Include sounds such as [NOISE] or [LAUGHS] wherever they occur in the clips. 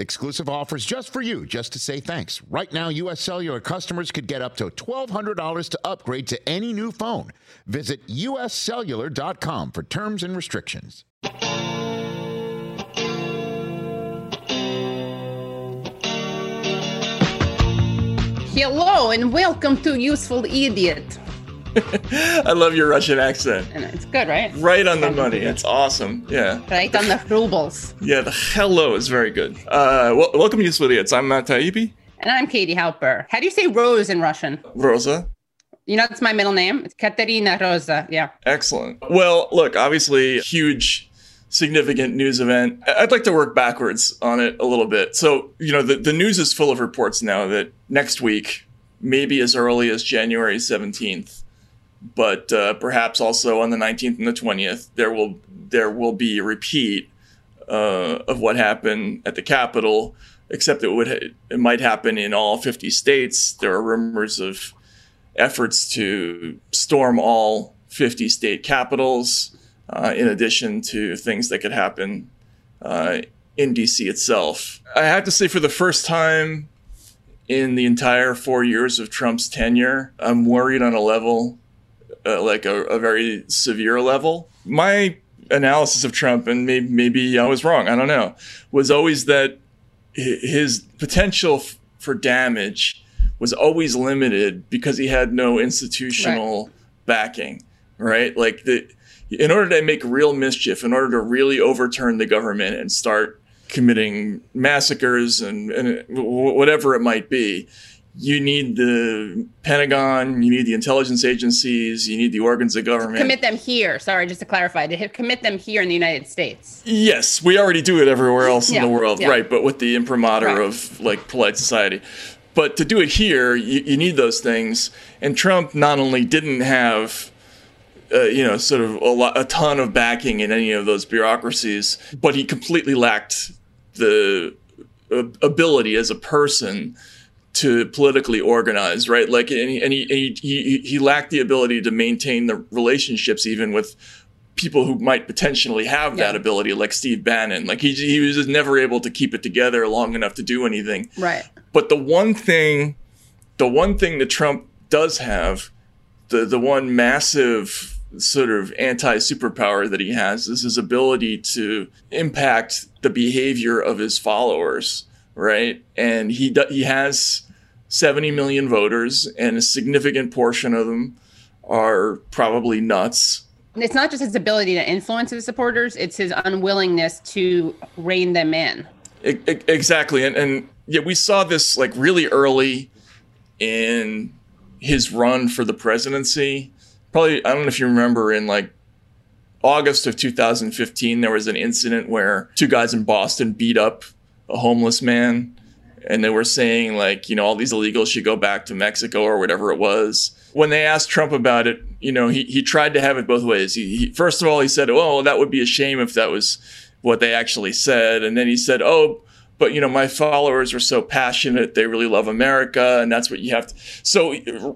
Exclusive offers just for you, just to say thanks. Right now, U.S. Cellular customers could get up to $1,200 to upgrade to any new phone. Visit uscellular.com for terms and restrictions. Hello and welcome to Useful Idiot. [LAUGHS] I love your Russian accent. And it's good, right? Right on the money. It's awesome. Yeah. Right on the rubles. Yeah, the hello is very good. Uh, well, welcome to Useful Idiots. I'm Matt Taibbi. And I'm Katie Halper. How do you say rose in Russian? Rosa. You know, it's my middle name. It's Katerina Rosa. Yeah. Excellent. Well, look, obviously, huge, significant news event. I'd like to work backwards on it a little bit. So, you know, the, the news is full of reports now that next week, maybe as early as January 17th, but uh, perhaps also on the 19th and the 20th, there will there will be a repeat uh, of what happened at the Capitol, except it would ha- it might happen in all 50 states. There are rumors of efforts to storm all 50 state capitals, uh, in addition to things that could happen uh, in DC itself. I have to say, for the first time in the entire four years of Trump's tenure, I'm worried on a level, uh, like a, a very severe level. My analysis of Trump, and maybe, maybe I was wrong, I don't know, was always that his potential f- for damage was always limited because he had no institutional backing, right? Like the, in order to make real mischief, in order to really overturn the government and start committing massacres and, and whatever it might be, you need the Pentagon, you need the intelligence agencies, you need the organs of government. Commit them here. Sorry, just to clarify, to commit them here in the United States. Yes, we already do it everywhere else Yeah, in the world, yeah. right? But with the imprimatur Right. of like polite society. But to do it here, you, you need those things. And Trump not only didn't have, uh, you know, sort of a, lot, a ton of backing in any of those bureaucracies, but he completely lacked the uh, ability as a person to politically organize, right? Like, and, he, and he, he, he, lacked the ability to maintain the relationships even with people who might potentially have that ability, like Steve Bannon. Like, he, he was just never able to keep it together long enough to do anything. Right. But the one thing, the one thing that Trump does have, the the one massive sort of anti superpower that he has is his ability to impact the behavior of his followers, right? And he he has 70 million voters, and a significant portion of them are probably nuts. It's not just his ability to influence his supporters, it's his unwillingness to rein them in. Exactly, and and yeah, we saw this like really early in his run for the presidency. Probably, I don't know if you remember in like August of 2015, there was an incident where two guys in Boston beat up a homeless man, and they were saying like, you know, all these illegals should go back to Mexico or whatever it was. When they asked Trump about it, you know, he, he tried to have it both ways. He, he first of all he said, "Oh, that would be a shame if that was what they actually said," and then he said, "Oh." But you know, my followers are so passionate; they really love America, and that's what you have to. So, ear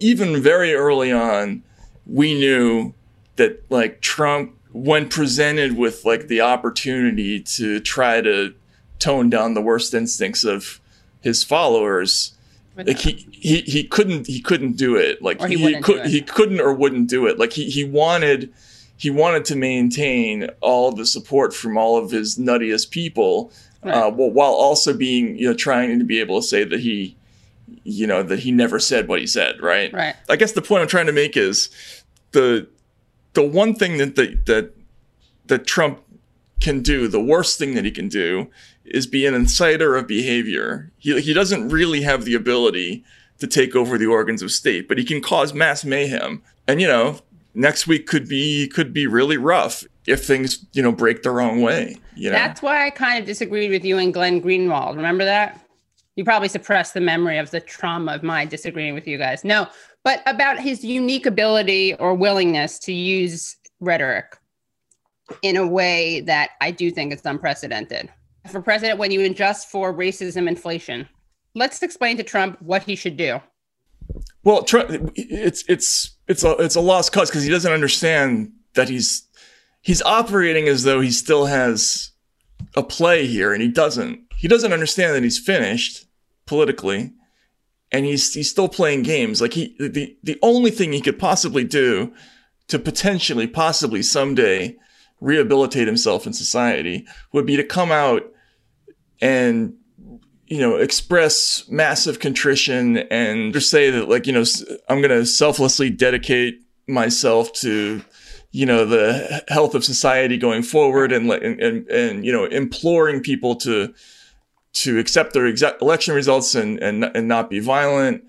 even very early on, we knew that like Trump, when presented with like the opportunity to try to tone down the worst instincts of his followers, like he, he he couldn't he couldn't do it. Like Or he he, could he couldn't or wouldn't do it. Like he he wanted he wanted to maintain all the support from all of his nuttiest people, uh, while while also being you know trying to be able to say that he you know that he never said what he said. Right. Right. I guess the point I'm trying to make is the the one thing that the, that that Trump can do, the worst thing that he can do, is be an inciter of behavior. He he doesn't really have the ability to take over the organs of state, but he can cause mass mayhem. And you know, next week could be could be really rough if things you know break the wrong way. You know, That's why I kind of disagreed with you and Glenn Greenwald. Remember that? You probably suppress the memory of the trauma of my disagreeing with you guys. No, but about his unique ability or willingness to use rhetoric in a way that I do think is unprecedented. For president, when you adjust for racism inflation, let's explain to Trump what he should do. Well, Trump, it's it's it's a it's a lost cause because he doesn't understand that he's he's operating as though he still has a play here, and he doesn't. He doesn't understand that he's finished politically, and he's he's still playing games. Like he the the only thing he could possibly do to potentially, possibly someday rehabilitate himself in society would be to come out and you know express massive contrition and just say that like you know i'm going to selflessly dedicate myself to you know the health of society going forward and and and, and you know imploring people to to accept their election results and and and not be violent.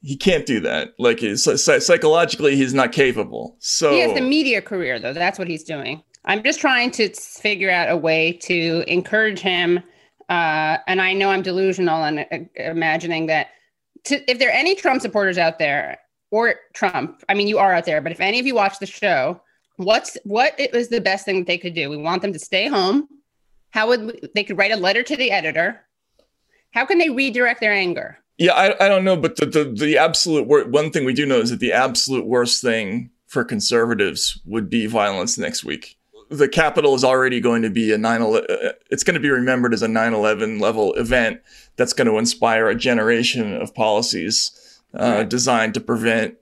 He can't do that. Like psychologically he's not capable. So he has the media career though. That's what he's doing. I'm just trying to figure out a way to encourage him. Uh, and I know I'm delusional and uh, imagining that to, if there are any Trump supporters out there or Trump, I mean, you are out there, but if any of you watch the show, what's what it was the best thing that they could do? We want them to stay home. How would we, they could write a letter to the editor? How can they redirect their anger? Yeah, I, I don't know, but the, the, the absolute wor- one thing we do know is that the absolute worst thing for conservatives would be violence next week the Capitol is already going to be a 9 uh, it's going to be remembered as a 9-11 level event that's going to inspire a generation of policies uh, right. designed to prevent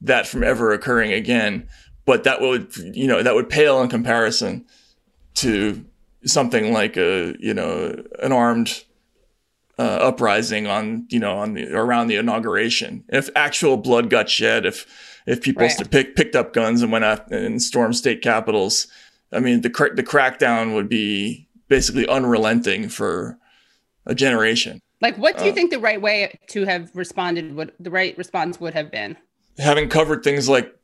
that from ever occurring again. But that would, you know, that would pale in comparison to something like a, you know, an armed uh, uprising on, you know, on the around the inauguration. If actual blood got shed, if if people right. pick, picked up guns and went out and stormed state capitals, I mean, the the crackdown would be basically unrelenting for a generation. Like, what do you uh, think the right way to have responded would the right response would have been? Having covered things like,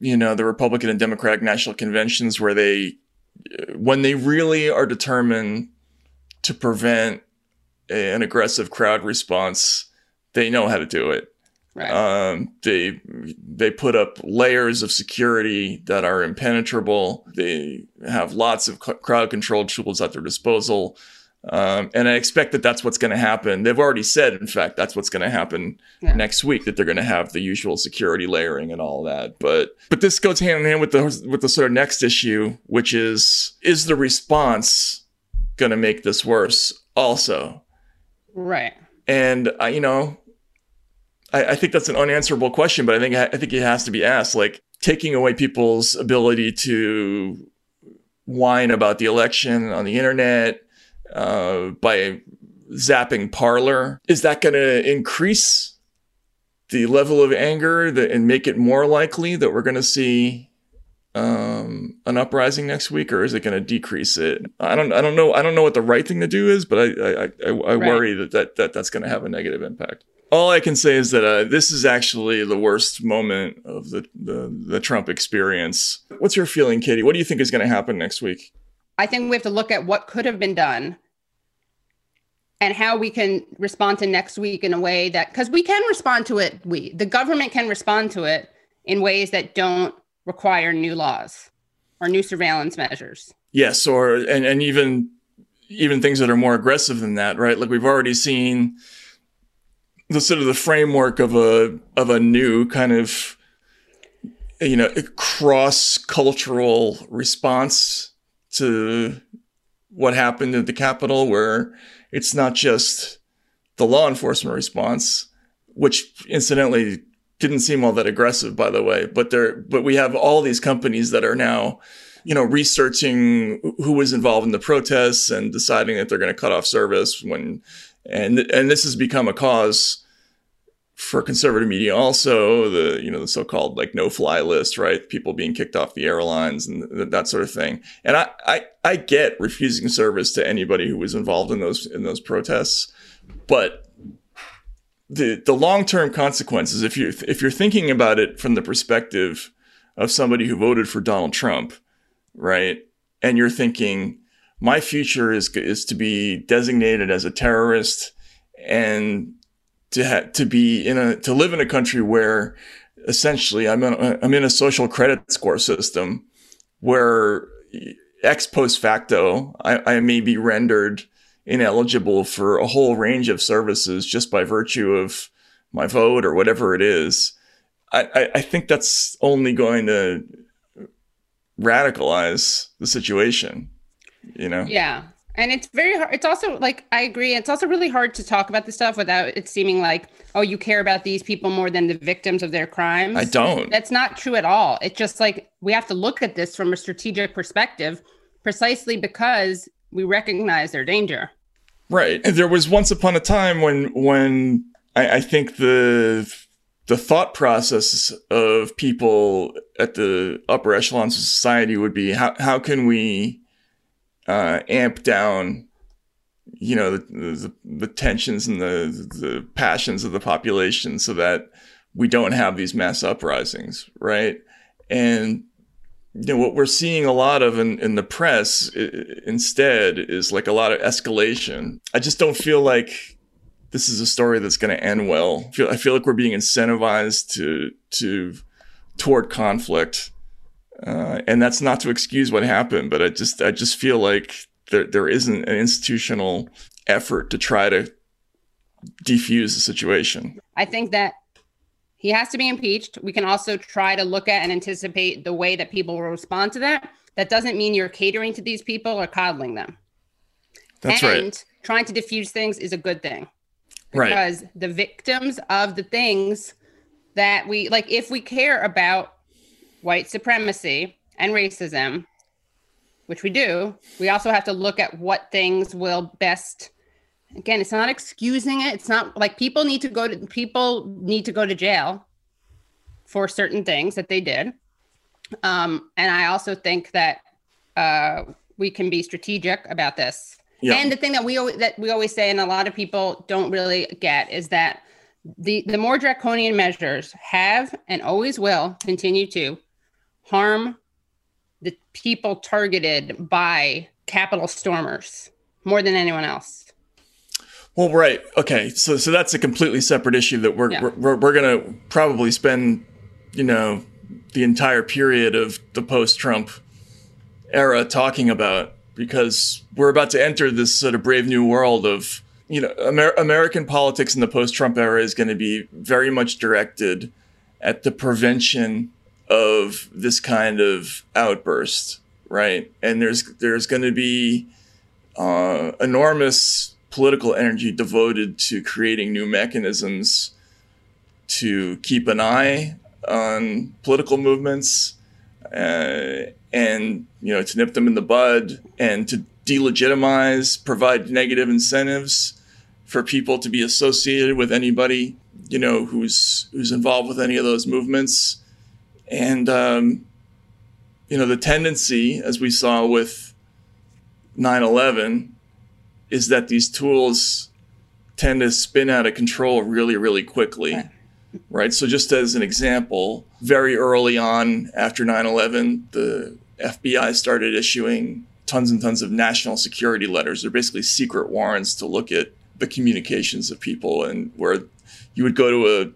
you know, the Republican and Democratic national conventions, where they, when they really are determined to prevent a, an aggressive crowd response, they know how to do it. Right. Um, they they put up layers of security that are impenetrable. They have lots of crowd control tools at their disposal, um, and I expect that that's what's going to happen. They've already said, in fact, that's what's going to happen yeah. next week. That they're going to have the usual security layering and all that. But but this goes hand in hand with the with the sort of next issue, which is is the response going to make this worse? Also, right. And uh, you know, I, I think that's an unanswerable question, but I think I think it has to be asked. Like taking away people's ability to whine about the election on the internet uh, by zapping Parler is that going to increase the level of anger that, and make it more likely that we're going to see um, an uprising next week, or is it going to decrease it? I don't. I don't know. I don't know what the right thing to do is, but I I, I, I right. worry that, that that that's going to have a negative impact all I can say is that uh, this is actually the worst moment of the, the, the Trump experience. What's your feeling, Katie? What do you think is going to happen next week? I think we have to look at what could have been done and how we can respond to next week in a way that because we can respond to it. We the government can respond to it in ways that don't require new laws or new surveillance measures. Yes, or and and even even things that are more aggressive than that, right? Like we've already seen the sort of the framework of a of a new kind of you know cross cultural response to what happened at the Capitol, where it's not just the law enforcement response, which incidentally didn't seem all that aggressive, by the way, but there, but we have all these companies that are now, you know, researching who was involved in the protests and deciding that they're going to cut off service when and and this has become a cause for conservative media also the you know the so-called like no fly list right? People being kicked off the airlines and th- that sort of thing. And I, I i get refusing service to anybody who was involved in those in those protests. But the the long-term consequences if you if you're thinking about it from the perspective of somebody who voted for Donald Trump right? And you're thinking my future is is to be designated as a terrorist and to ha- to be in a to live in a country where essentially I'm in a, I'm in a social credit score system where ex post facto I, I may be rendered ineligible for a whole range of services just by virtue of my vote or whatever it is. I, I think that's only going to radicalize the situation, you know? Yeah. And it's very hard. It's also like, I agree. It's also really hard to talk about this stuff without it seeming like, oh, you care about these people more than the victims of their crimes. I don't. That's not true at all. It's just like we have to look at this from a strategic perspective precisely because we recognize their danger. Right. And there was once upon a time when, when I, I think the the thought process of people at the upper echelons of society would be how, how can we uh, amp down you know the, the, the, tensions and the the passions of the population so that we don't have these mass uprisings right? And you know what we're seeing a lot of in, in the press instead is like a lot of escalation. I just don't feel like this is a story that's going to end well. I feel, I feel like we're being incentivized to to toward conflict, uh, and that's not to excuse what happened, but I just I just feel like there there isn't an institutional effort to try to defuse the situation. I think that he has to be impeached. We can also try to look at and anticipate the way that people will respond to that. That doesn't mean you're catering to these people or coddling them. That's and right. Trying to diffuse things is a good thing Right. because right. the victims of the things that we like if we care about white supremacy and racism which we do we also have to look at what things will best again it's not excusing it it's not like people need to go to people need to go to jail for certain things that they did um, and i also think that uh, we can be strategic about this yeah. And the thing that we always, that we always say, and a lot of people don't really get, is that the the more draconian measures have and always will continue to harm the people targeted by Capitol stormers more than anyone else. Well, right. Okay. So, so that's a completely separate issue that we're, yeah. we're, we're going to probably spend, you know, the entire period of the post Trump era talking about because we're about to enter this sort of brave new world of you know Amer- American politics in the post-Trump era is going to be very much directed at the prevention of this kind of outburst, right? And there's there's going to be uh, enormous political energy devoted to creating new mechanisms to keep an eye on political movements uh, and you know to nip them in the bud and to delegitimize, provide negative incentives for people to be associated with anybody you know who's who's involved with any of those movements, and um, you know the tendency, as we saw with 9/11, is that these tools tend to spin out of control really, really quickly. Right right? So, just as an example, very early on after 9 11, the FBI started issuing tons and tons of national security letters. They're basically secret warrants to look at the communications of people, and where you would go to a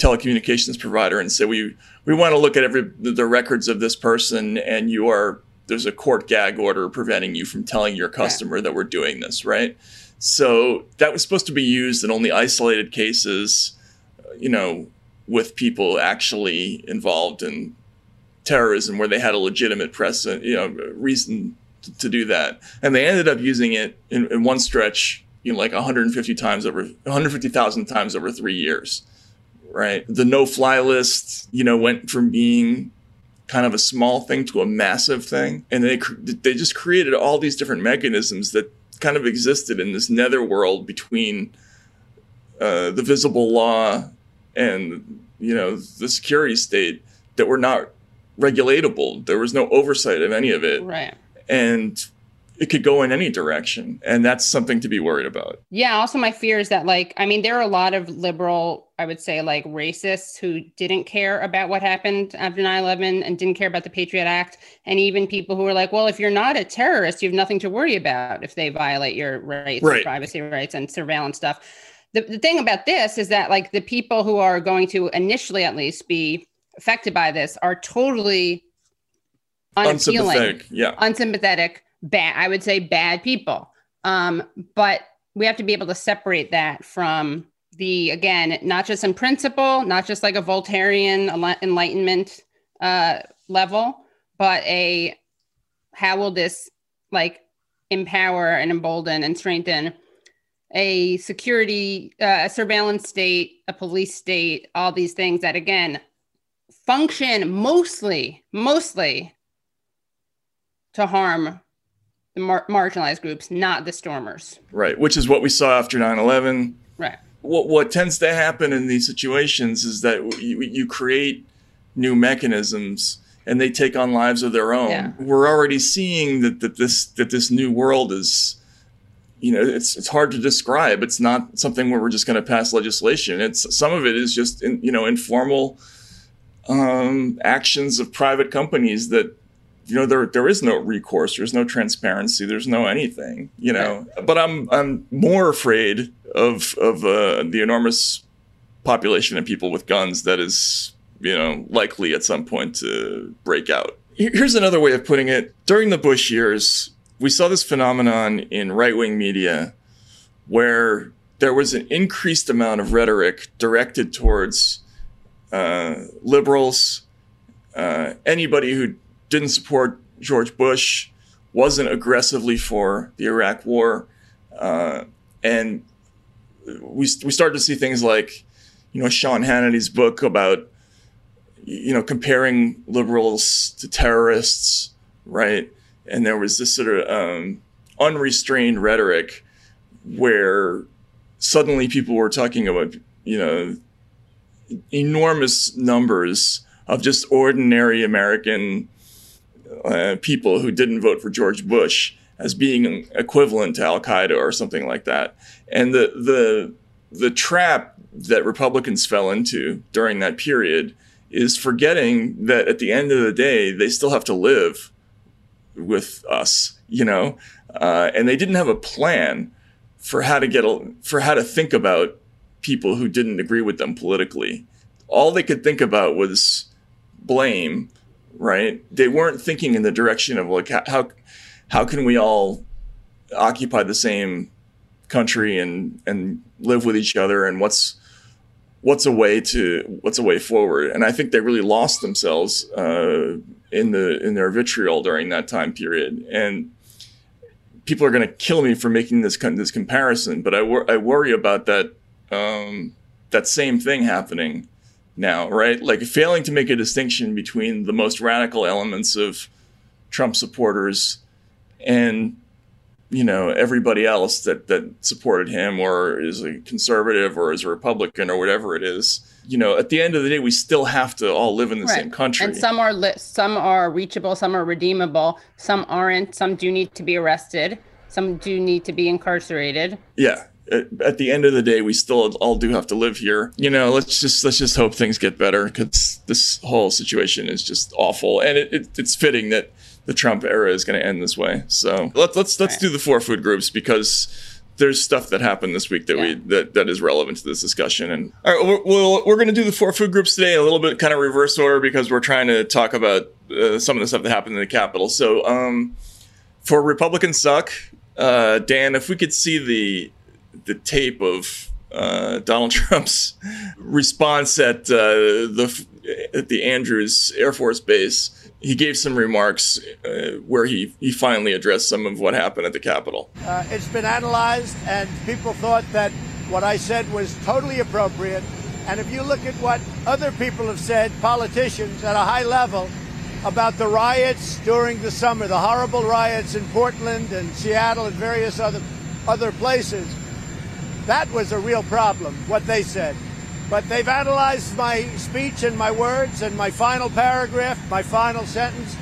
telecommunications provider and say, "We we want to look at every the records of this person, and you are there's a court gag order preventing you from telling your customer that we're doing this, right?" So that was supposed to be used in only isolated cases you know, with people actually involved in terrorism where they had a legitimate precedent, you know, reason to, to do that. And they ended up using it in, in one stretch, you know, like 150 times over, 150,000 times over three years, right? The no fly list, you know, went from being kind of a small thing to a massive thing. And they, they just created all these different mechanisms that kind of existed in this netherworld between uh, the visible law and you know the security state that were not regulatable. There was no oversight of any of it. Right. And it could go in any direction and that's something to be worried about yeah also my fear is that like i mean there are a lot of liberal i would say like racists who didn't care about what happened after 9-11 and didn't care about the patriot act and even people who are like well if you're not a terrorist you have nothing to worry about if they violate your rights right. and privacy rights and surveillance stuff the, the thing about this is that like the people who are going to initially at least be affected by this are totally unappealing, Unsympathetic. Yeah. unsympathetic, bad. I would say bad people. Um, but we have to be able to separate that from the again, not just in principle, not just like a Voltairean enlightenment uh, level, but a how will this like empower and embolden and strengthen a security, uh, a surveillance state, a police state, all these things that again function mostly, mostly to harm the mar- marginalized groups, not the stormers. Right. Which is what we saw after 9 11. Right. What, what tends to happen in these situations is that you, you create new mechanisms and they take on lives of their own. Yeah. We're already seeing that, that this that this new world is you know it's it's hard to describe. It's not something where we're just going to pass legislation. It's some of it is just in, you know informal um, actions of private companies that you know there there is no recourse. There's no transparency. There's no anything. You know. But I'm I'm more afraid of of uh, the enormous population of people with guns that is you know likely at some point to break out. Here's another way of putting it. During the Bush years, we saw this phenomenon in right wing media where there was an increased amount of rhetoric directed towards uh, liberals, uh, anybody who didn't support George Bush, wasn't aggressively for the Iraq War, uh, and we we started to see things like, you know, Sean Hannity's book about, you know, comparing liberals to terrorists, right? And there was this sort of um, unrestrained rhetoric where suddenly people were talking about, you know, enormous numbers of just ordinary American uh, people who didn't vote for George Bush as being equivalent to Al Qaeda or something like that. And the the the trap that Republicans fell into during that period is forgetting that at the end of the day they still have to live with us, you know, uh, and they didn't have a plan for how to get a, for how to think about people who didn't agree with them politically. All they could think about was blame, right? They weren't thinking in the direction of like how how, can we all occupy the same country and and live with each other and what's what's a way to what's a way forward and i think they really lost themselves uh, in the in their vitriol during that time period and people are going to kill me for making this this comparison but i, wor- I worry about that um, that same thing happening now right like failing to make a distinction between the most radical elements of trump supporters and you know everybody else that that supported him or is a conservative or is a republican or whatever it is you know at the end of the day we still have to all live in the Right. same country And some are li- some are reachable, some are redeemable, some aren't. Some do need to be arrested. Some do need to be incarcerated. yeah at, at the end of the day we still all do have to live here. You know let's just let's just hope things get better because this whole situation is just awful. And it, it, it's fitting that the trump era is going to end this way. So let's let's let's Right. do the four food groups because there's stuff that happened this week that we that, that is relevant to this discussion. And all right we're, we'll, we're going to do the four food groups today a little bit kind of reverse order because we're trying to talk about uh, some of the stuff that happened in the capitol. So um for republicans suck uh, dan if we could see the the tape of uh, Donald [LAUGHS] Trump's response at uh, the at the Andrews Air Force Base. He gave some remarks uh, where he, he finally addressed some of what happened at the Capitol. Uh, it's been analyzed, and people thought that what I said was totally appropriate. And if you look at what other people have said, politicians at a high level, about the riots during the summer, the horrible riots in Portland and Seattle and various other other places, that was a real problem, what they said. But they've analyzed my speech and my words and my final paragraph, my final sentence,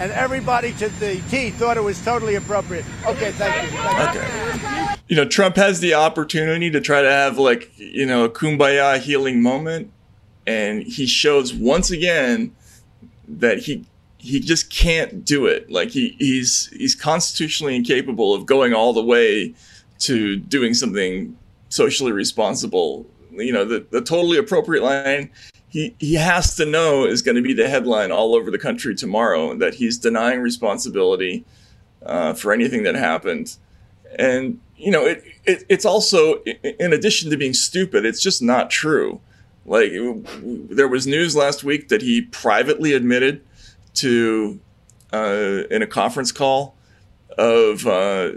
and everybody to the T thought it was totally appropriate. Okay, thank you. Thank you. Okay. You know, Trump has the opportunity to try to have like, you know, a kumbaya healing moment. And he shows once again that he he just can't do it. Like he he's he's constitutionally incapable of going all the way to doing something socially responsible. You know, the, the totally appropriate line he, he has to know is going to be the headline all over the country tomorrow that he's denying responsibility uh, for anything that happened. And, you know, it, it, it's also, in addition to being stupid, it's just not true. Like, there was news last week that he privately admitted to, uh, in a conference call, of, uh,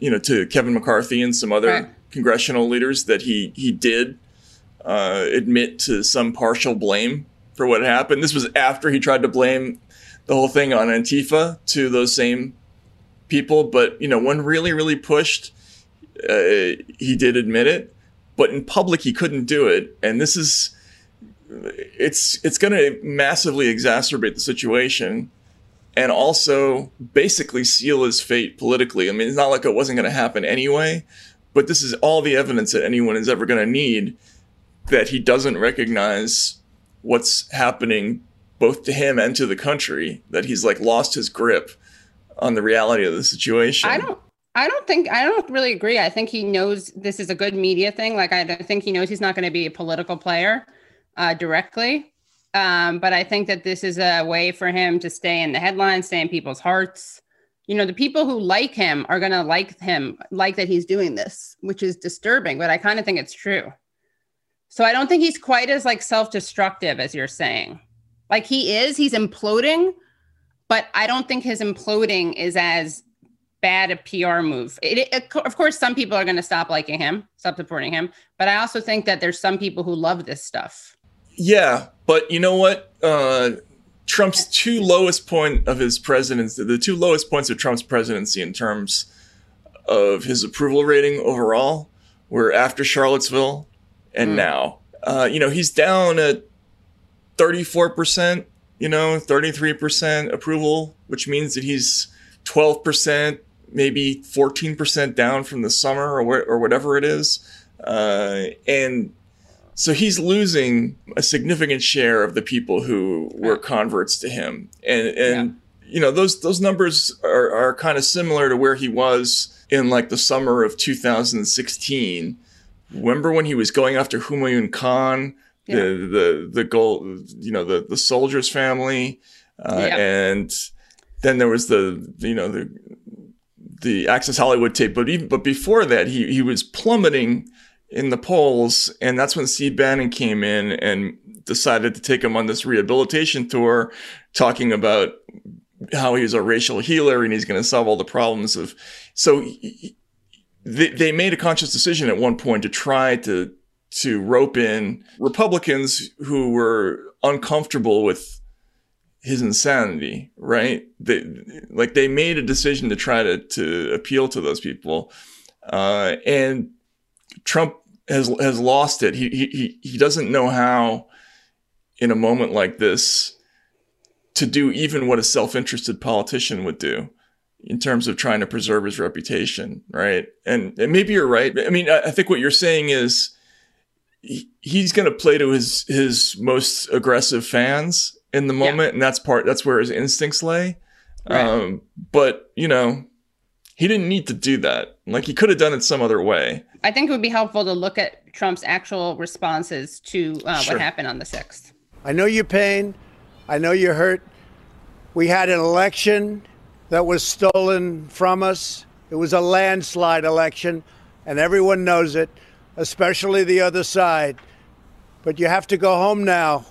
you know, to Kevin McCarthy and some other. Congressional leaders that he, he did uh, admit to some partial blame for what happened. This was after he tried to blame the whole thing on Antifa to those same people. But, you know, when really, really pushed, uh, he did admit it. But in public, he couldn't do it. And this is, it's, it's going to massively exacerbate the situation and also basically seal his fate politically. I mean, it's not like it wasn't going to happen anyway, but this is all the evidence that anyone is ever going to need that he doesn't recognize what's happening both to him and to the country, that he's like lost his grip on the reality of the situation. I don't I don't think I don't really agree. I think he knows this is a good media thing. Like I think he knows he's not going to be a political player uh, directly. Um, but I think that this is a way for him to stay in the headlines, stay in people's hearts. You know, the people who like him are going to like him, like that he's doing this, which is disturbing. But I kind of think it's true. So I don't think he's quite as like self-destructive as you're saying. Like he is, he's imploding, but I don't think his imploding is as bad a PR move. It, it, of course, some people are going to stop liking him, stop supporting him, but I also think that there's some people who love this stuff. Yeah, but you know what? Uh, Trump's two lowest point of his presidency, the two lowest points of Trump's presidency in terms of his approval rating overall, were after Charlottesville and mm. now. Uh, you know, he's down at 34%, you know, 33% approval, which means that he's 12%, maybe 14% down from the summer or, wh- or whatever it is. Uh, and so he's losing a significant share of the people who were converts to him. And, and, yeah. you know, those, those numbers are, are kind of similar to where he was in like the summer of 2016 remember when he was going after Humayun Khan, yeah. the the the goal, you know, the the soldier's family, uh, yeah. and then there was the you know the the Access Hollywood tape, but even but before that, he he was plummeting in the polls, and that's when Steve Bannon came in and decided to take him on this rehabilitation tour, talking about how he's a racial healer and he's going to solve all the problems of. So he, they, they made a conscious decision at one point to try to to rope in Republicans who were uncomfortable with his insanity, right? They like they made a decision to try to to appeal to those people, uh, and Trump has has lost it. He he he doesn't know how, in a moment like this, to do even what a self interested politician would do in terms of trying to preserve his reputation, right? And, and maybe you're right. I mean, I, I think what you're saying is he, he's going to play to his his most aggressive fans in the moment, yeah. and that's part that's where his instincts lay. Right. Um, but you know, he didn't need to do that. Like he could have done it some other way. I think it would be helpful to look at Trump's actual responses to uh, sure. what happened on the sixth. I know your pain. I know you're hurt. We had an election that was stolen from us. It was a landslide election, and everyone knows it, especially the other side. But you have to go home now.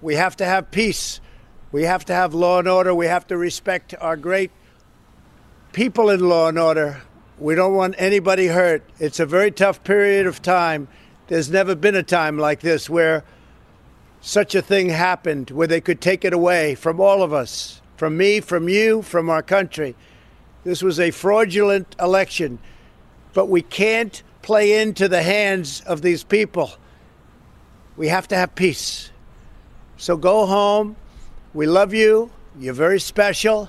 We have to have peace. We have to have law and order. We have to respect our great people in law and order. We don't want anybody hurt. It's a very tough period of time. There's never been a time like this where such a thing happened, where they could take it away from all of us from me, from you, from our country. This was a fraudulent election, but we can't play into the hands of these people. We have to have peace. So go home. We love you. You're very special.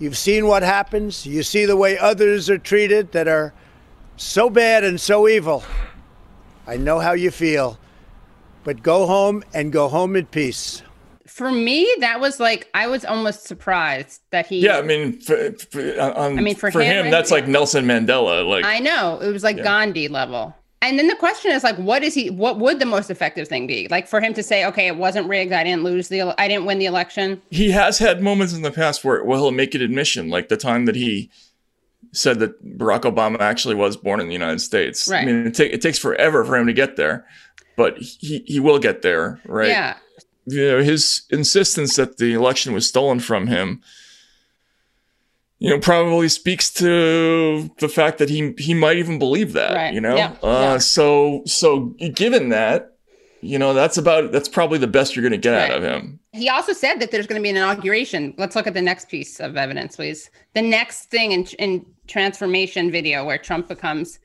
You've seen what happens. You see the way others are treated that are so bad and so evil. I know how you feel. But go home and go home in peace for me, that was like I was almost surprised that he. Yeah, I mean, for, for, on, I mean, for, for him, him that's like Nelson Mandela. Like I know it was like yeah. Gandhi level. And then the question is like, what is he? What would the most effective thing be? Like for him to say, okay, it wasn't rigged. I didn't lose the. I didn't win the election. He has had moments in the past where well he'll make an admission, like the time that he said that Barack Obama actually was born in the United States. Right. I mean, it, ta- it takes forever for him to get there, but he he will get there, right? Yeah. You know, his insistence that the election was stolen from him you know, probably speaks to the fact that he he might even believe that. Right. You know, Yeah. uh, Yeah. so so given that, you know, that's about that's probably the best you're going to get out of him. He also said that there's going to be an inauguration. Let's look at the next piece of evidence, please. The next thing in, in transformation video where Trump becomes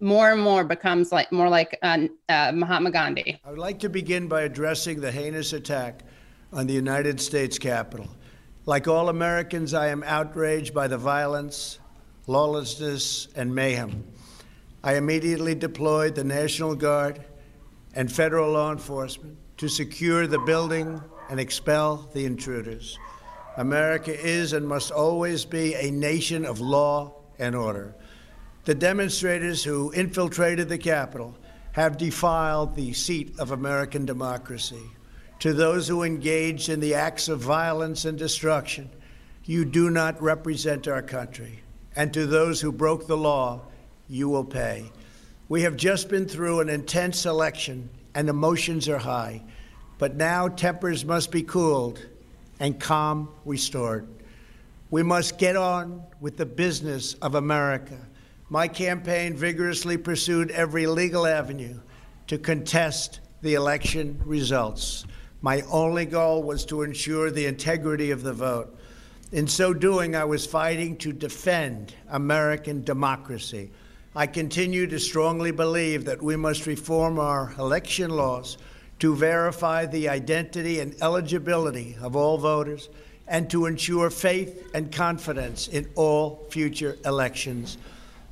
more and more becomes like more like uh, uh, Mahatma Gandhi. I would like to begin by addressing the heinous attack on the United States Capitol. Like all Americans, I am outraged by the violence, lawlessness, and mayhem. I immediately deployed the National Guard and federal law enforcement to secure the building and expel the intruders. America is and must always be a nation of law and order. The demonstrators who infiltrated the Capitol have defiled the seat of American democracy. To those who engaged in the acts of violence and destruction, you do not represent our country. And to those who broke the law, you will pay. We have just been through an intense election and emotions are high, but now tempers must be cooled and calm restored. We must get on with the business of America. My campaign vigorously pursued every legal avenue to contest the election results. My only goal was to ensure the integrity of the vote. In so doing, I was fighting to defend American democracy. I continue to strongly believe that we must reform our election laws to verify the identity and eligibility of all voters and to ensure faith and confidence in all future elections.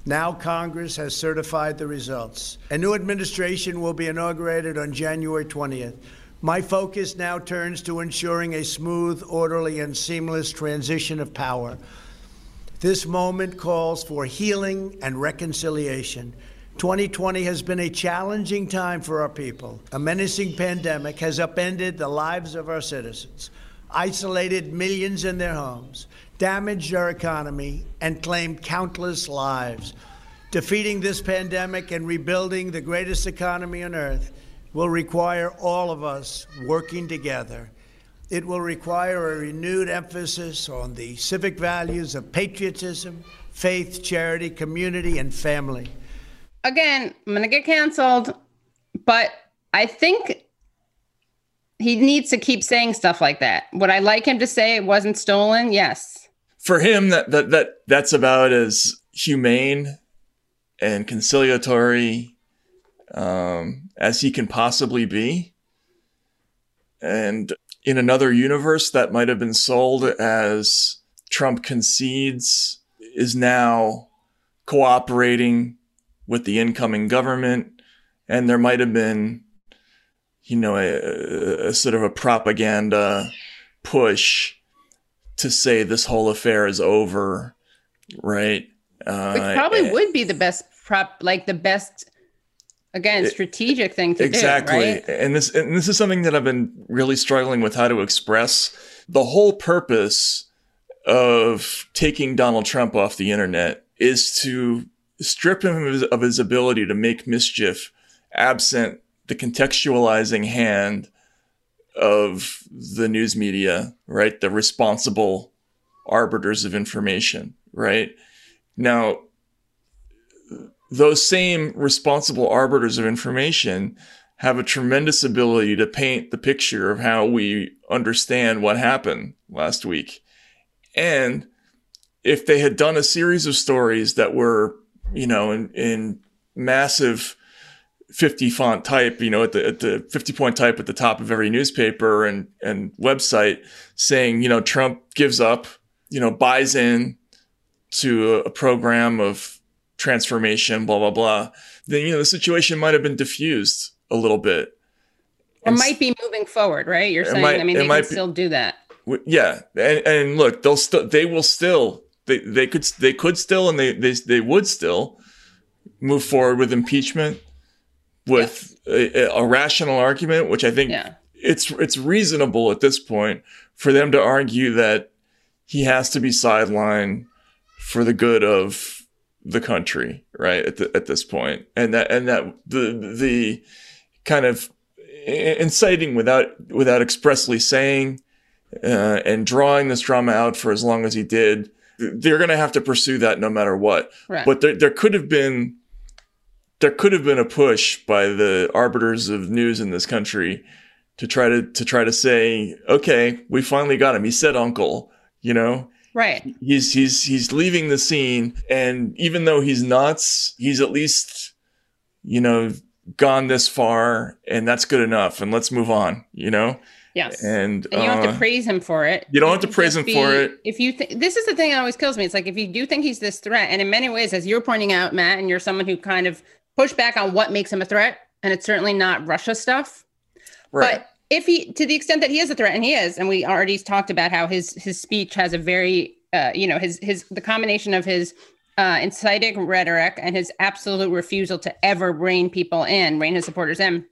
Now Congress has certified the results. A new administration will be inaugurated on January 20th. My focus now turns to ensuring a smooth, orderly, and seamless transition of power. This moment calls for healing and reconciliation. 2020 has been a challenging time for our people. A menacing pandemic has upended the lives of our citizens, isolated millions in their homes, damaged our economy, and claimed countless lives. Defeating this pandemic and rebuilding the greatest economy on earth will require all of us working together. It will require a renewed emphasis on the civic values of patriotism, faith, charity, community, and family. Again, I'm going to get canceled, but I think he needs to keep saying stuff like that. Would I like him to say it wasn't stolen? Yes. For him, that that that that's about as humane and conciliatory um, as he can possibly be. And in another universe, that might have been sold as Trump concedes is now cooperating with the incoming government, and there might have been, you know, a, a sort of a propaganda push to say this whole affair is over, right? Uh, Which probably and- would be the best prop, like the best, again, strategic thing to exactly. do, right? and this and this is something that i've been really struggling with how to express the whole purpose of taking donald trump off the internet is to strip him of his, of his ability to make mischief absent the contextualizing hand of the news media right? The responsible arbiters of information right? Now those same responsible arbiters of information have a tremendous ability to paint the picture of how we understand what happened last week. And if they had done a series of stories that were, you know, in, in massive 50 font type, you know, at the, at the 50 point type at the top of every newspaper and, and website saying, you know, Trump gives up, you know, buys in to a, a program of transformation, blah, blah, blah, then, you know, the situation might have been diffused a little bit. Or And might be moving forward, right? You're saying, might- I mean, they might be- still do that. Yeah, and, and look, they'll still, they will still, they, they could, they could still, and they, they, they would still move forward with impeachment with a, a, rational argument, which I think Yeah. it's it's reasonable at this point for them to argue that he has to be sidelined for the good of the country, right? At the, at this point, and that and that the the kind of inciting without without expressly saying uh, and drawing this drama out for as long as he did, they're going to have to pursue that no matter what. Right. But there there could have been there could have been a push by the arbiters of news in this country to try to to try to say, okay, we finally got him. He said uncle, you know. Right. He's he's he's leaving the scene and even though he's nuts, he's at least you know gone this far and that's good enough and let's move on, you know? Yes. And, and you don't have uh, to praise him for it. you don't have to praise him for it. If you think this is the thing that always kills me, it's like if you do think he's this threat, and in many ways, as you're pointing out, Matt, and you're someone who kind of pushed back on what makes him a threat, and it's certainly not Russia stuff. right. But if he, to the extent that he is a threat, and he is, and we already talked about how his his speech has a very, uh, you know, his his the combination of his uh, inciting rhetoric and his absolute refusal to ever rein people in, rein his supporters in.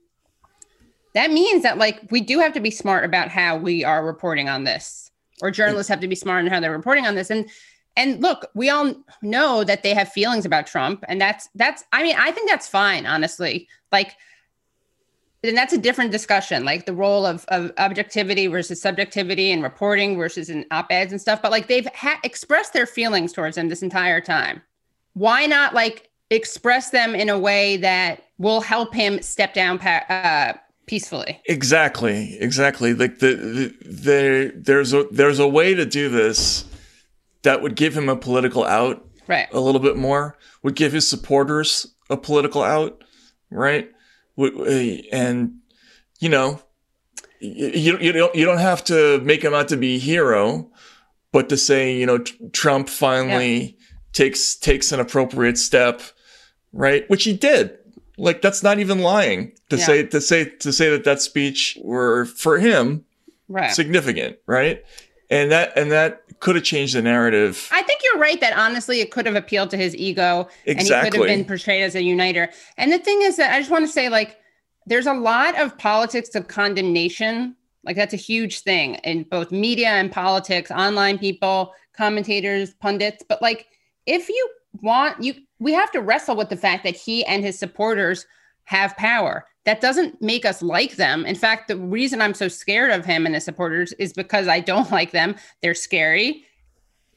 That means that like we do have to be smart about how we are reporting on this, or journalists have to be smart in how they're reporting on this. And and look, we all know that they have feelings about Trump, and that's that's. I mean, I think that's fine, honestly. Like then that's a different discussion like the role of, of objectivity versus subjectivity and reporting versus in op-eds and stuff but like they've ha- expressed their feelings towards him this entire time why not like express them in a way that will help him step down pa- uh, peacefully Exactly, exactly. Like the, the there there's a there's a way to do this that would give him a political out right a little bit more, would give his supporters a political out, right? And you know, you you don't you don't have to make him out to be a hero, but to say you know Trump finally takes takes an appropriate step, right? Which he did. Like that's not even lying to Yeah. say to say to say that that speech were for him right significant, right? And that and that could have changed the narrative. I think you're right that honestly it could have appealed to his ego and he could have Exactly. been portrayed as a uniter. And the thing is that I just want to say like there's a lot of politics of condemnation. Like that's a huge thing in both media and politics, online people, commentators, pundits, but like if you want you we have to wrestle with the fact that he and his supporters have power. That doesn't make us like them. In fact, the reason I'm so scared of him and his supporters is because I don't [LAUGHS] like them. They're scary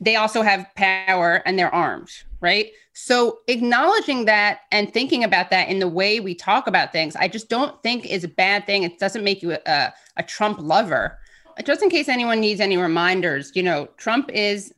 they also have power and they're armed, right? So acknowledging that and thinking about that in the way we talk about things, I just don't think is a bad thing. It doesn't make you a, a, Trump lover. Just in case anyone needs any reminders, you know, Trump is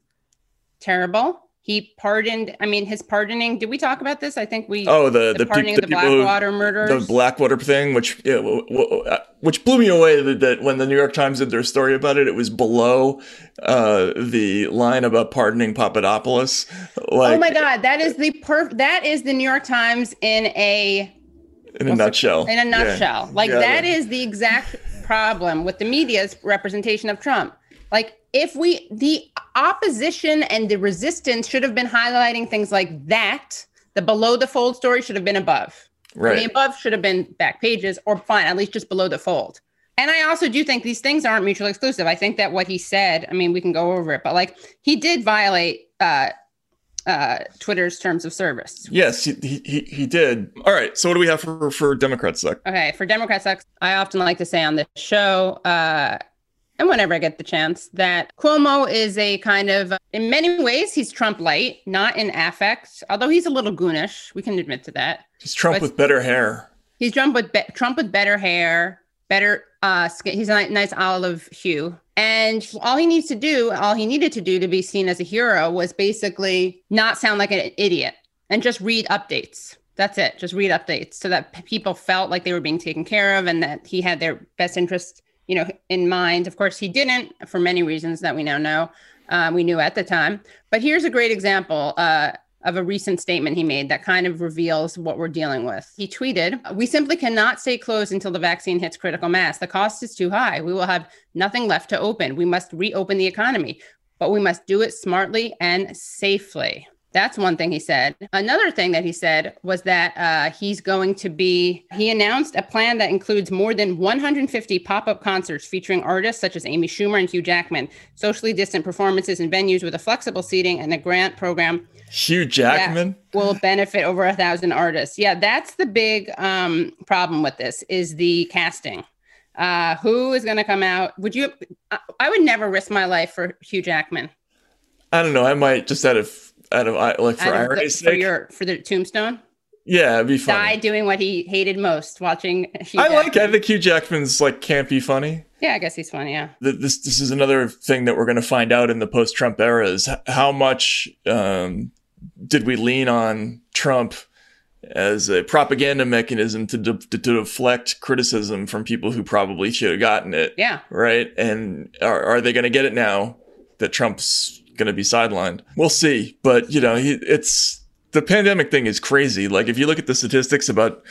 terrible. He pardoned, I mean, his pardoning, did we talk about this? I think we, Oh, the the, the, pardoning the of the who- Blackwater murderers. the Blackwater thing, which yeah, w- w- uh, which blew me away that, that when the New York Times did their story about it, it was below uh, the line about pardoning Papadopoulos. Like oh my God, that is the perf, that is the New York Times in a in a nutshell. in a Yeah. nutshell. Like Yeah, that yeah. is the exact problem with the media's representation of Trump. Like if we the opposition and the resistance should have been highlighting things like that, the below the fold story should have been above. And right. the above should have been back pages or fine, at least just below the fold. And I also do think these things aren't mutually exclusive. I think that what he said, I mean, we can go over it, but like he did violate uh uh Twitter's terms of service. Yes, he, he he did. All right. So what do we have for for Democrats? Zach? Okay, for Democrats, I often like to say on this show, uh, and whenever I get the chance, that Cuomo is a kind of, in many ways, he's Trump light, not in affect, although he's a little goonish. We can admit to that. He's Trump But- with better hair. He's Trump with be- Trump with better hair, better uh, skin. He's a nice olive hue, and all he needs to do, all he needed to do to be seen as a hero, was basically not sound like an idiot and just read updates. That's it. Just read updates so that people felt like they were being taken care of and that he had their best interest, you know, in mind. Of course, he didn't for many reasons that we now know. Uh, we knew at the time. But here's a great example. Uh, of a recent statement he made that kind of reveals what we're dealing with. He tweeted, We simply cannot stay closed until the vaccine hits critical mass. The cost is too high. We will have nothing left to open. We must reopen the economy, but we must do it smartly and safely. That's one thing he said. Another thing that he said was that uh, he's going to be, he announced a plan that includes more than 150 pop up concerts featuring artists such as Amy Schumer and Hugh Jackman, socially distant performances in venues with a flexible seating and a grant program. Hugh Jackman will benefit over a thousand artists. Yeah, that's the big um, problem with this is the casting. Uh, who is going to come out? Would you? I would never risk my life for Hugh Jackman. I don't know. I might just out of out of like for irony's sake. For your for the tombstone. Yeah, it'd be funny. Die doing what he hated most, watching. Hugh I Jackman. like. I think Hugh Jackman's like can't be funny. Yeah, I guess he's funny. Yeah. This this is another thing that we're going to find out in the post Trump era is how much um, did we lean on Trump as a propaganda mechanism to, de- to deflect criticism from people who probably should have gotten it. Yeah. Right. And are, are they going to get it now that Trump's going to be sidelined. We'll see. But, you know, he, it's the pandemic thing is crazy. Like, if you look at the statistics about,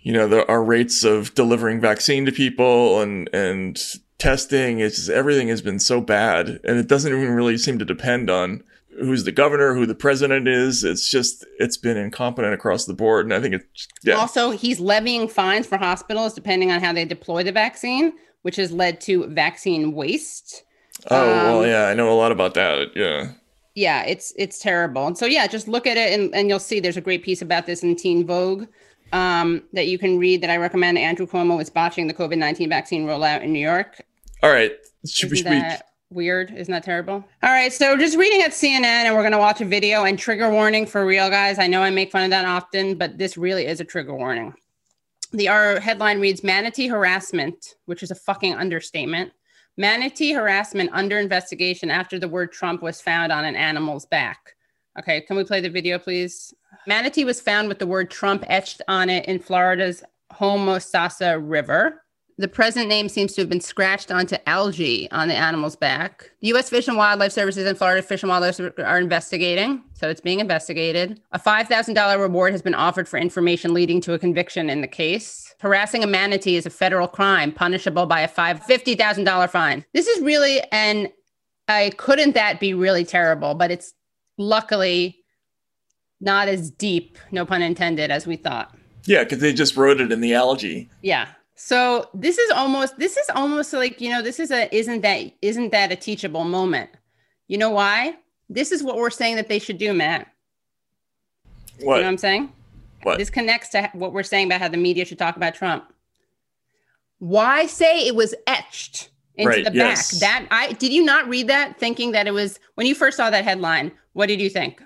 you know, the, our rates of delivering vaccine to people and, and testing, it's just, everything has been so bad. And it doesn't even really seem to depend on who's the governor, who the president is. It's just, it's been incompetent across the board. And I think it's, yeah. Also, he's levying fines for hospitals depending on how they deploy the vaccine, which has led to vaccine waste. Oh um, well, yeah, I know a lot about that. Yeah. Yeah, it's it's terrible. And so yeah, just look at it and, and you'll see there's a great piece about this in Teen Vogue um, that you can read that I recommend. Andrew Cuomo is botching the COVID nineteen vaccine rollout in New York. All right. Should Isn't we, that weird? Isn't that terrible? All right, so just reading at CNN and we're gonna watch a video and trigger warning for real guys. I know I make fun of that often, but this really is a trigger warning. The our headline reads manatee harassment, which is a fucking understatement. Manatee harassment under investigation after the word Trump was found on an animal's back. Okay, can we play the video, please? Manatee was found with the word Trump etched on it in Florida's Homosassa River. The present name seems to have been scratched onto algae on the animal's back. The U.S. Fish and Wildlife Services and Florida Fish and Wildlife are investigating, so it's being investigated. A $5,000 reward has been offered for information leading to a conviction in the case. Harassing a manatee is a federal crime, punishable by a five fifty thousand dollar fine. This is really and I couldn't that be really terrible, but it's luckily not as deep, no pun intended, as we thought. Yeah, because they just wrote it in the algae. Yeah. So this is almost this is almost like, you know, this is a isn't that isn't that a teachable moment? You know why? This is what we're saying that they should do, Matt. What? You know what I'm saying? What? This connects to what we're saying about how the media should talk about Trump. Why say it was etched into right, the yes. back? That I did you not read that thinking that it was when you first saw that headline? What did you think?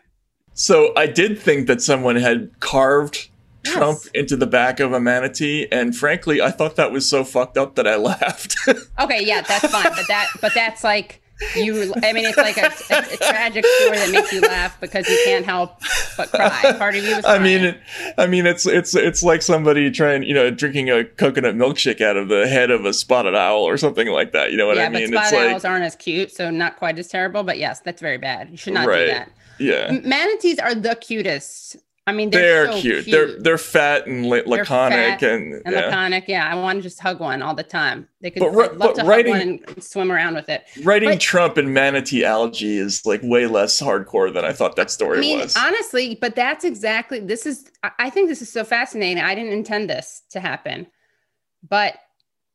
So I did think that someone had carved yes. Trump into the back of a manatee, and frankly, I thought that was so fucked up that I [LAUGHS] laughed. okay, yeah, that's fine, but that but that's like you i mean it's like a, a, a, tragic story that makes you laugh because you can't help but cry. Part of you is i mean i mean it's it's it's like somebody trying you know drinking a coconut milkshake out of the head of a spotted owl or something like that. You know what yeah, i mean? but spotted it's owls like, aren't as cute so not quite as terrible but yes that's very bad. You should not right. do that. Yeah. Manatees are the cutest I mean, they're, they're so cute. cute. They're they're fat and la- laconic fat and, and yeah. laconic. Yeah, I want to just hug one all the time. They could But ri- love to writing- hug one and swim around with it. Writing But- Trump and manatee algae is like way less hardcore than I thought that story I mean, was. honestly, but that's exactly this is. I- I think this is so fascinating. I didn't intend this to happen, but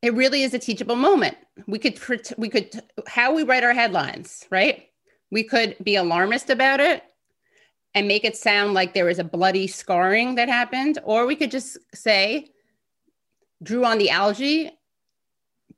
it really is a teachable moment. We could we could how we write our headlines, right? We could be alarmist about it and make it sound like there was a bloody scarring that happened, or we could just say drew on the algae.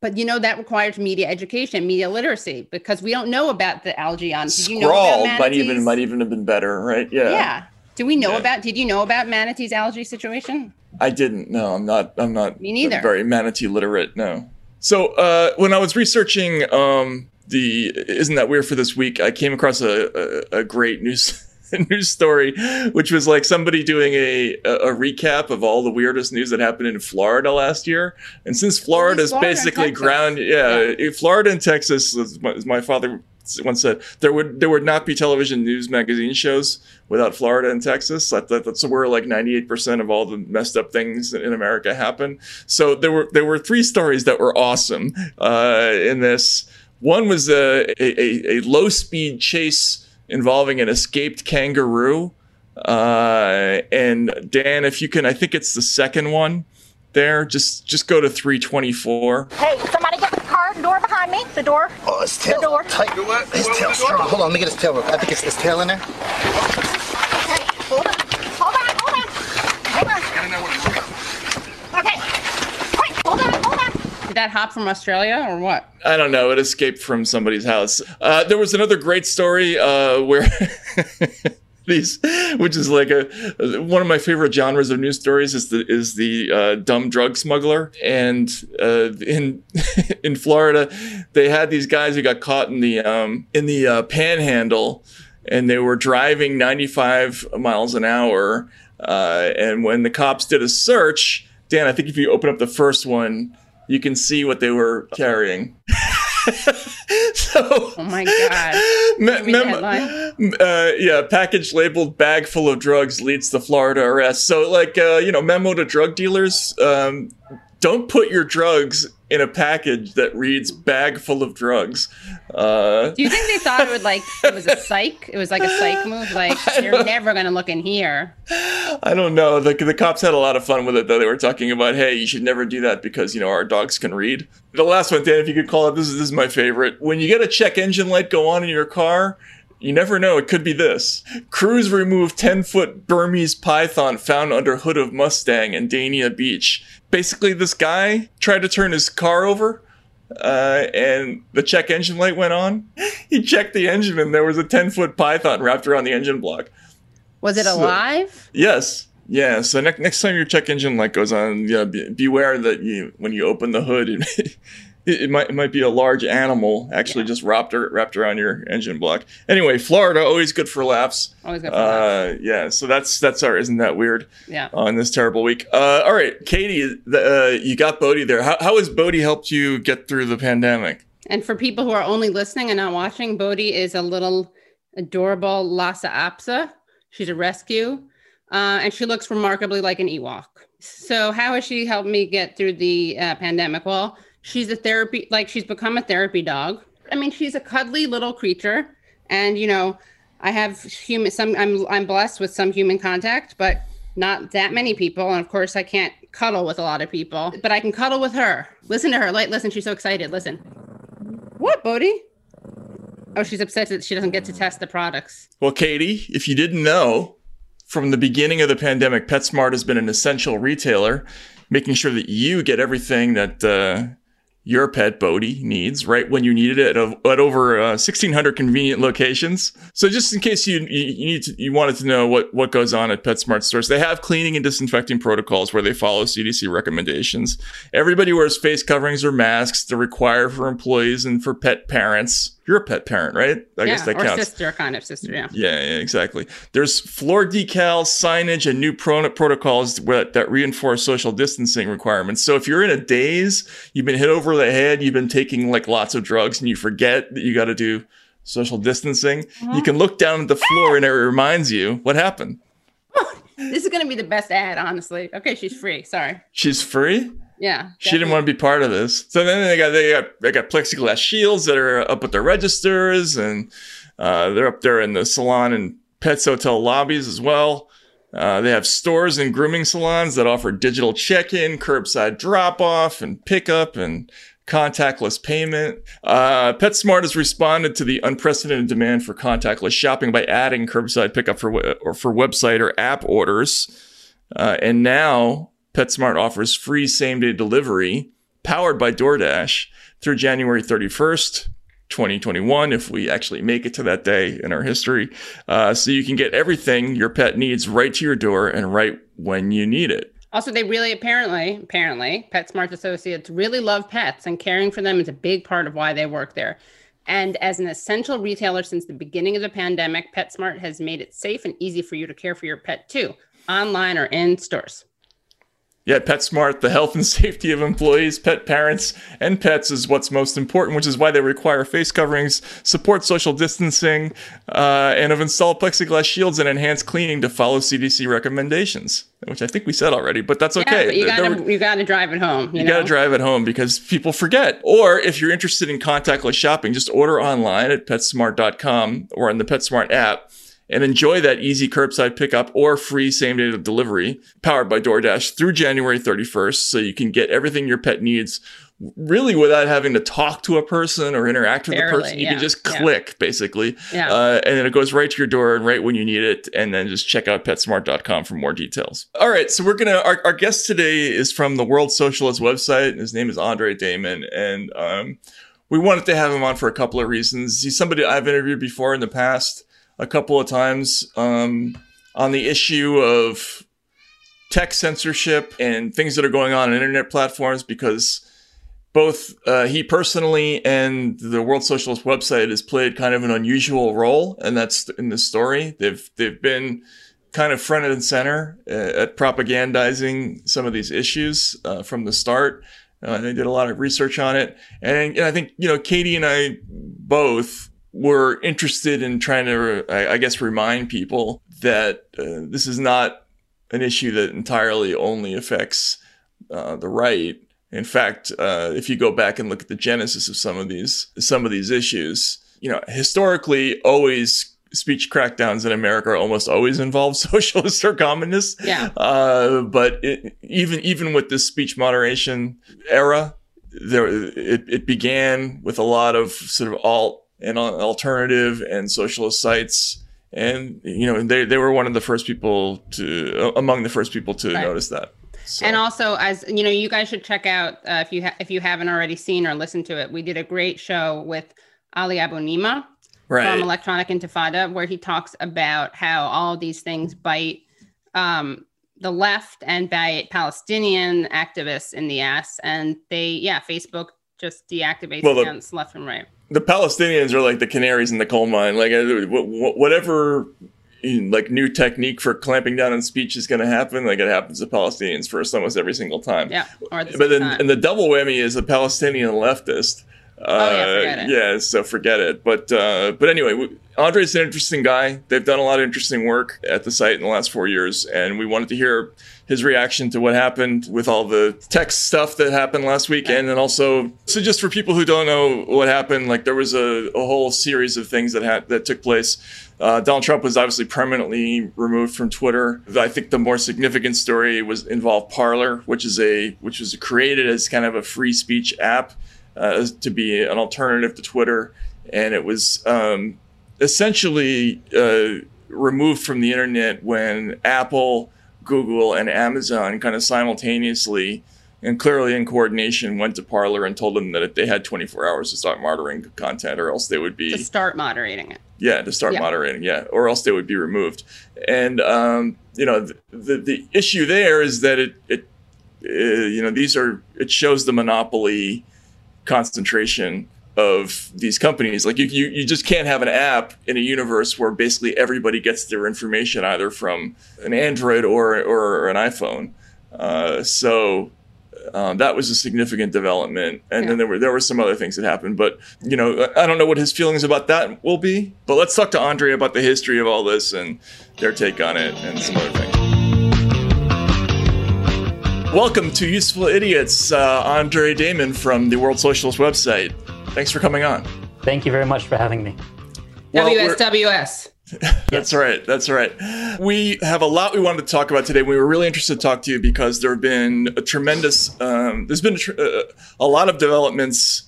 But you know that requires media education, media literacy, because we don't know about the algae on. Did you know might even might even have been better, right? Yeah. Yeah. Do we know Yeah. about? Did you know about manatee's algae situation? I didn't. No, I'm not. I'm not. Me neither. Very manatee literate. No. So uh, when I was researching um, the isn't that weird for this week, I came across a, a, a great news [LAUGHS] news story, which was like somebody doing a, a a recap of all the weirdest news that happened in Florida last year. And since Florida is Florida basically ground, yeah, Florida and Texas, as my, as my father once said, there would there would not be television news magazine shows without Florida and Texas. That, that, that's where like 98% of all the messed up things in America happen. So there were there were three stories that were awesome uh, in this. One was a, a, a low speed chase involving an escaped kangaroo. Uh, and Dan, if you can, I think it's the second one there. Just just go to 324. Hey, somebody get the car door behind me. The door. Oh, his tail. The door. Tight. His tail's strong. Hold on, let me get his tail. I think it's his tail in there. Okay, hold on. Hold on, hold on. Hold on. Okay. Wait, hold on, hold on. Did that hop from Australia or what? I don't know. It escaped from somebody's house. Uh, there was another great story uh, where [LAUGHS] these, which is like a one of my favorite genres of news stories, is the is the uh, dumb drug smuggler. And uh, in [LAUGHS] in Florida, they had these guys who got caught in the um, in the uh, Panhandle, and they were driving 95 miles an hour. Uh, and when the cops did a search, Dan, I think if you open up the first one, you can see what they were carrying. [LAUGHS] so, Oh my god. [LAUGHS] me- mem- uh, yeah, package labeled bag full of drugs leads to Florida arrest. So, like, uh, you know, memo to drug dealers: um, don't put your drugs in a package that reads "bag full of drugs." Uh, Do you think they thought it would like it was a [LAUGHS] psych? It was like a psych move. Like you're never gonna look in here. I don't know. The, the cops had a lot of fun with it, though. They were talking about, hey, you should never do that because, you know, our dogs can read. The last one, Dan, if you could call it, this is, this is my favorite. When you get a check engine light go on in your car, you never know. It could be this. Crews remove 10 foot Burmese python found under hood of Mustang in Dania Beach. Basically, this guy tried to turn his car over. Uh, and the check engine light went on. [LAUGHS] He checked the engine, and there was a 10 foot python wrapped around the engine block. Was it So- alive? Yes. Yeah. So next next time your check engine light goes on, yeah, be, beware that you when you open the hood, it, [LAUGHS] it, might it might be a large animal actually just wrapped wrapped around your engine block. Anyway, Florida always good for laughs. Always good for laughs. Uh, yeah. So that's that's our isn't that weird? Yeah. On this terrible week. Uh, all right, Katie, the, uh, you got Bodie there. How how has Bodie helped you get through the pandemic? And for people who are only listening and not watching, Bodhi is a little adorable Lhasa Apso. She's a rescue, uh, and she looks remarkably like an Ewok. So, how has she helped me get through the uh, pandemic? Well, she's a therapy, like she's become a therapy dog. I mean, she's a cuddly little creature, and you know, I have human. Some I'm I'm blessed with some human contact, but not that many people. And of course, I can't cuddle with a lot of people, but I can cuddle with her. Listen to her. Like, listen, she's so excited. Listen. What, Bodhi? Oh, she's upset that she doesn't get to test the products. Well, Katie, if you didn't know, from the beginning of the pandemic, PetSmart has been an essential retailer, making sure that you get everything that uh, your pet Bodie needs right when you need it at, over uh, 1,600 convenient locations. So, just in case you you, you need to, you wanted to know what what goes on at PetSmart stores, they have cleaning and disinfecting protocols where they follow CDC recommendations. Everybody wears face coverings or masks. They're required for employees and for pet parents. You're a pet parent, right? I yeah, guess that or counts. sister, kind of sister. Yeah. Yeah, yeah, exactly. There's floor decals, signage, and new pro- protocols that, that reinforce social distancing requirements. So if you're in a daze, you've been hit over the head, you've been taking like lots of drugs, and you forget that you got to do social distancing, you uh-huh. can look down at the floor and it reminds you what happened. [LAUGHS] This is gonna be the best ad, honestly. Okay, she's free. Sorry. She's free. Yeah. She didn't want to be part of this. So then they got they got they got plexiglass shields that are up at their registers, and uh, they're up there in the salon and pets hotel lobbies as well. Uh, they have stores and grooming salons that offer digital check-in, curbside drop-off, and pickup, and contactless payment. Uh, PetSmart has responded to the unprecedented demand for contactless shopping by adding curbside pickup for or for website or app orders. Uh, and now PetSmart offers free same day delivery powered by DoorDash through January 31st, 2021, if we actually make it to that day in our history. Uh, so you can get everything your pet needs right to your door and right when you need it. Also, they really apparently, apparently, PetSmart associates really love pets, and caring for them is a big part of why they work there. And as an essential retailer since the beginning of the pandemic, PetSmart has made it safe and easy for you to care for your pet too, online or in stores. Yeah, PetSmart, the health and [LAUGHS] safety of employees, pet parents, and pets is what's most important, which is why they require face coverings, support social distancing, uh, and have installed plexiglass shields and enhanced cleaning to follow CDC recommendations. which I think we said already, but that's Yeah, okay. but you gotta you gotta drive it home. You, you know? got to drive it home because people forget. Or if you're interested in contactless shopping, just order online at PetSmart.com or on the PetSmart app and enjoy that easy curbside pickup or free same day delivery powered by DoorDash through January 31st. So you can get everything your pet needs really without having to talk to a person or interact with Barely, the person. You yeah, can just yeah. click basically. Yeah. Uh, and then it goes right to your door and right when you need it. And then just check out PetSmart.com for more details. All right. So we're going to, our, our guest today is from the World Socialist website. His name is Andre Damon. And um, we wanted to have him on for a couple of reasons. He's somebody I've interviewed before in the past a couple of times um, on the issue of tech censorship and things that are going on on internet platforms because both uh, he personally and the World Socialist website has played kind of an unusual role, and that's in the story. They've they've been kind of front and center uh, at propagandizing some of these issues uh, from the start. Uh, they did a lot of research on it, and, and I think you know Katie and I both were interested in trying to, I, guess, remind people that uh, this is not an issue that entirely only affects uh, the right. In fact, uh, if you go back and look at the genesis of some of these some of these issues, you know, historically, always speech crackdowns in America almost always involve [LAUGHS] socialists or communists. Yeah. Uh, but it, even even with this speech moderation era, there it, it began with a lot of sort of alt and alternative and socialist sites. And you know they, they were one of the first people to among the first people to Right. notice that. So- And also, as you know, you guys should check out uh, if you ha- if you haven't already seen or listened to it. We did a great show with Ali Abunimah right. from Electronic Intifada, where he talks about how all these things bite um, the left and bite Palestinian activists in the ass, and they, yeah, Facebook just deactivates Well, the- left and right. The Palestinians are like the canaries in the coal mine. Like uh, wh- wh- whatever, like new technique for clamping down on speech is going to happen. Like it happens to Palestinians first almost every single time. Yeah, the But then, time. and the double whammy is a Palestinian leftist. Uh, Oh, yeah, forget it. yeah, so forget it. But uh, but anyway, Andre's an interesting guy. They've done a lot of interesting work at the site in the last four years, and we wanted to hear his reaction to what happened with all the tech stuff that happened last weekend, and also so just for people who don't know what happened, like there was a, a whole series of things that had that took place. Uh, Donald Trump was obviously permanently removed from Twitter. I think the more significant story was involved Parler, which is a which was created as kind of a free speech app uh, to be an alternative to Twitter, and it was um, essentially uh, removed from the internet when Apple, Google, and Amazon kind of simultaneously and clearly in coordination went to Parler and told them that if they had 24 hours to start moderating content, or else they would be to start moderating it. yeah, to start Yeah. moderating, yeah, or else they would be removed. And um, you know, the, the the issue there is that it it uh, you know these are it shows the monopoly concentration of these companies. Like you, you you just can't have an app in a universe where basically everybody gets their information either from an Android or or an iPhone. Uh, so um, that was a significant development, and Yeah. then there were there were some other things that happened. But you know, I don't know what his feelings about that will be. But let's talk to Andre about the history of all this and their take on it and some other things. Welcome to Useful Idiots, uh, Andre Damon from the World Socialist website. Thanks for coming on. Thank you very much for having me. Well, WSWS. [LAUGHS] That's right. That's right. We have a lot we wanted to talk about today. We were really interested to talk to you because there have been a tremendous, um, there's been a, tr- uh, a lot of developments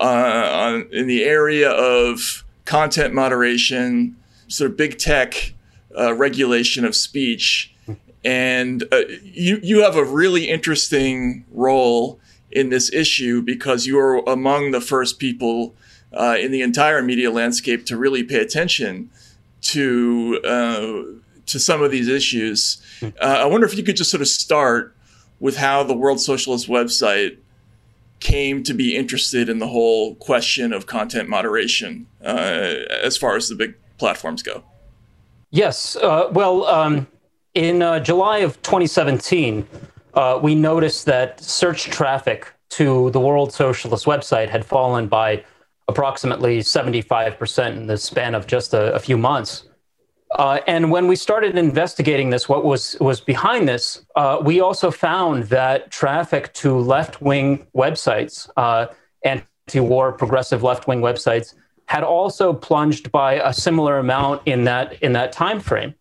uh, on, in the area of content moderation, sort of big tech uh, regulation of speech. And uh, you, you have a really interesting role in this issue because you are among the first people uh, in the entire media landscape to really pay attention to uh, to some of these issues. Uh, I wonder if you could just sort of start with how the World Socialist website came to be interested in the whole question of content moderation uh, as far as the big platforms go. Yes. Uh, well, um, in uh, July of 2017, uh, we noticed that search traffic to the World Socialist website had fallen by approximately 75% in the span of just a, a few months. Uh, and when we started investigating this, what was was behind this, uh, we also found that traffic to left wing websites, uh, anti-war, progressive left wing websites, had also plunged by a similar amount in that in that time frame.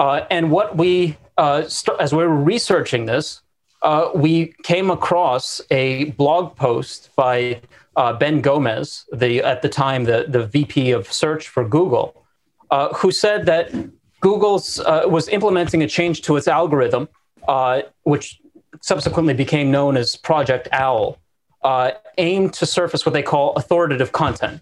Uh, and what we, uh, st- as we were researching this, uh, we came across a blog post by Ben Gomes, the at the time the the VP of search for Google uh, who said that Google's uh, was implementing a change to its algorithm, uh, which subsequently became known as Project Owl, uh, aimed to surface what they call authoritative content.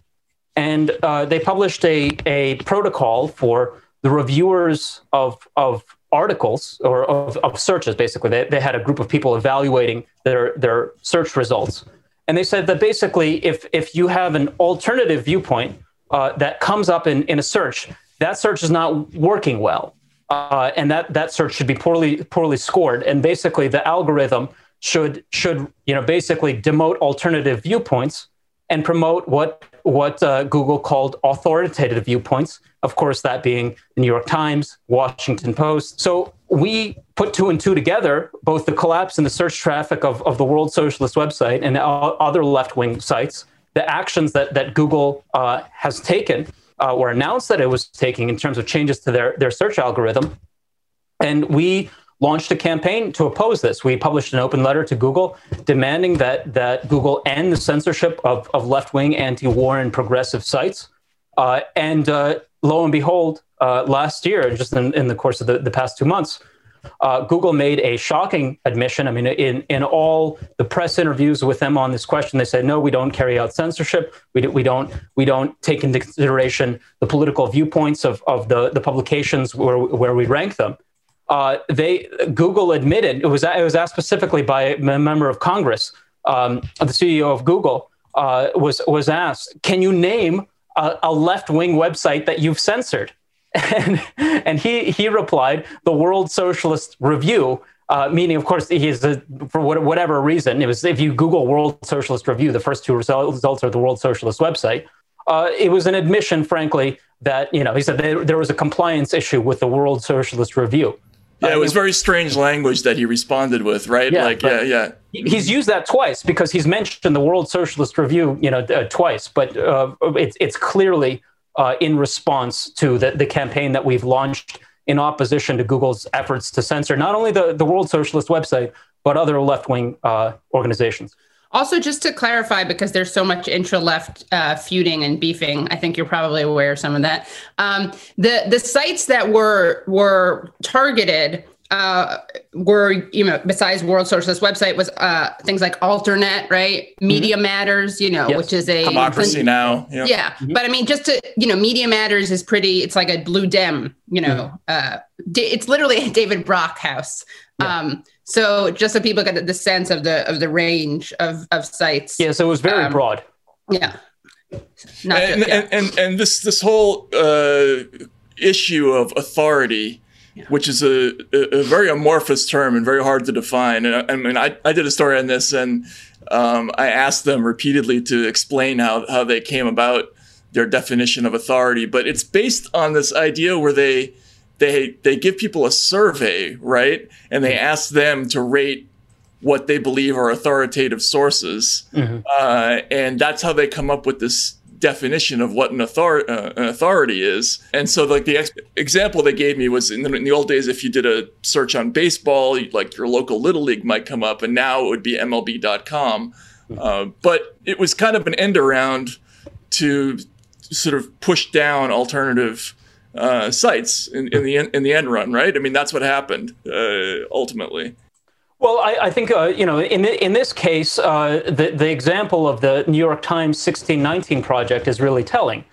And uh, they published a, a protocol for the reviewers of, of articles or of, of searches, basically. They, they had a group of people evaluating their, their search results. And they said that basically, if, if you have an alternative viewpoint, uh, that comes up in, in a search, that search is not working well. Uh, and that, that search should be poorly poorly scored. And basically, the algorithm should should you know basically demote alternative viewpoints and promote what what uh, Google called authoritative viewpoints. Of course, that being the New York Times, Washington Post. So we put two and two together, both the collapse in the search traffic of, of the World Socialist website and other left wing sites, the actions that, that Google uh, has taken uh, or announced that it was taking in terms of changes to their, their search algorithm. And we launched a campaign to oppose this. We published an open letter to Google demanding that, that Google end the censorship of, of left wing, anti war, and progressive sites. Uh, and uh, lo and behold, uh, last year, just in, in the course of the, the past two months, uh, Google made a shocking admission. I mean, in, in all the press interviews with them on this question, they said, no, we don't carry out censorship. We, do, we, don't, we don't take into consideration the political viewpoints of, of the, the publications where, where we rank them. Uh, they Google admitted it was it was asked specifically by a member of Congress, um, the CEO of Google uh, was was asked, "Can you name a, a left wing website that you've censored?" [LAUGHS] And, and he, he replied, the World Socialist Review, uh, meaning, of course, he's a, for whatever reason, it was if you Google World Socialist Review, the first two results are the World Socialist website. Uh, it was an admission, frankly, that you know he said there, there was a compliance issue with the World Socialist Review. Yeah, it was very strange language that he responded with, right? Yeah, like, yeah, yeah. He's used that twice because he's mentioned the World Socialist Review, you know, uh, twice, but uh, it's it's clearly uh, in response to the, the campaign that we've launched in opposition to Google's efforts to censor not only the, the World Socialist website, but other left wing uh, organizations. Also, just to clarify, because there's so much intra-left uh, feuding and beefing, I think you're probably aware of some of that. Um, the the sites that were were targeted uh, were you know besides World Socialist website was uh, things like Alternet, right? Mm-hmm. Media Matters, you know, yes. which is a democracy now. Yeah, yeah. Mm-hmm. but I mean, just to you know, Media Matters is pretty. It's like a blue dem, you know. Mm-hmm. Uh, it's literally a David Brock house. Yeah. Um, so just so people get the sense of the of the range of of sites. Yeah, so it was very um, broad. Yeah. Not and, just, yeah. and, and and this this whole uh, issue of authority yeah. which is a, a, very amorphous term and very hard to define. And I, I mean, I, I did a story on this and um, I asked them repeatedly to explain how, how they came about their definition of authority, but it's based on this idea where they they they give people a survey, right, and they ask them to rate what they believe are authoritative sources, mm-hmm. uh, and that's how they come up with this definition of what an, author- uh, an authority is. And so, like the ex- example they gave me was in the, in the, old days, if you did a search on baseball, like your local little league might come up, and now it would be MLB.com. Uh, but it was kind of an end around to sort of push down alternative uh, sites in, in, the in the end run, right? I mean, that's what happened uh, ultimately. Well, I, I think uh, you know in in this case, uh, the the example of the New York Times 1619 project is really telling,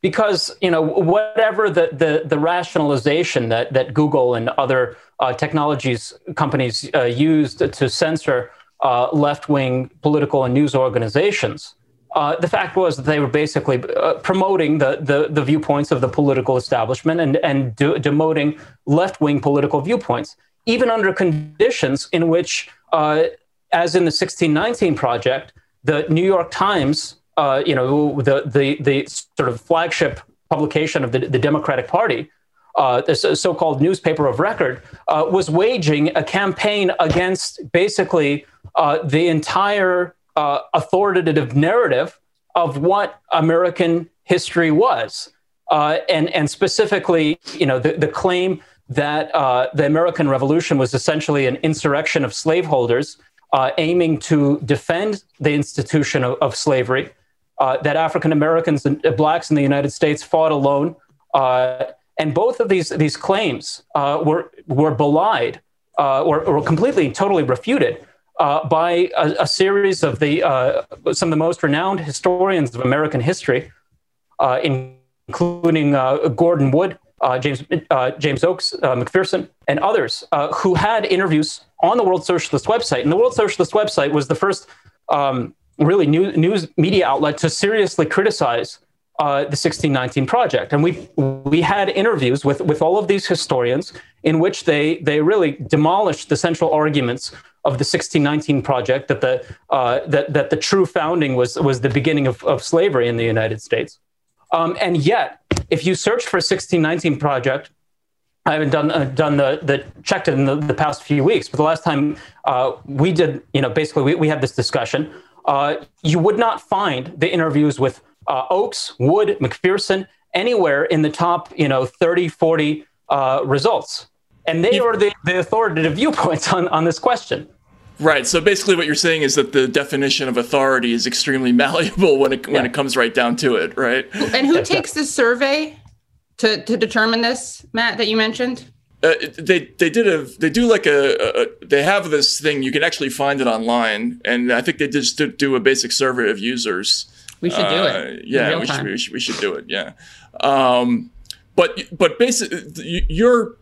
because you know whatever the the, the rationalization that that Google and other uh, technologies companies uh, used to censor left wing political and news organizations. Uh, the fact was that they were basically promoting the, the, the, viewpoints of the political establishment and, and de- demoting left wing political viewpoints even under conditions in which, uh, as in the 1619 project, the New York Times, uh, you know, the, the, the sort of flagship publication of the, the Democratic Party, uh, the so-called newspaper of record, uh, was waging a campaign against basically uh, the entire uh, authoritative narrative of what American history was, uh, and and specifically, you know, the, the claim that uh, the American Revolution was essentially an insurrection of slaveholders aiming to defend the institution of, of slavery. that African Americans and blacks in the United States fought alone and both of these, these claims uh, were, were belied uh, or, or, completely, totally refuted uh, by a, a, series of the, uh, some of the most renowned historians of American history, uh, including uh, Gordon Wood, James, James Oakes, McPherson, and others who had interviews on the World Socialist website. And the World Socialist website was the first um, really new, news media outlet to seriously criticize uh, the 1619 project. And we we had interviews with, with all of these historians in which they they really demolished the central arguments of the 1619 project that the uh, that that the true founding was was the beginning of, of slavery in the United States. Um, and yet, if you search for 1619 project, I haven't done uh, done the the checked it in the, the, past few weeks, but the last time uh, we did, you know, basically we, we had this discussion. Uh, you would not find the interviews with uh, Oakes, Wood, McPherson, anywhere in the top, you know, 30, 40 uh, results. And they are the, the authoritative viewpoints on, on this question. Right. So basically, what you're saying is that the definition of authority is extremely [LAUGHS] malleable when it when Yeah. it comes right down to it. Right. And who takes this survey to, to determine this, Matt, that you mentioned? Uh, they they did a they do like a, a they have this thing you can actually find it online and I think they just do a basic survey of users. We should do Uh, it. in yeah, we should, we should we should do it. Yeah. Um, but but basically, your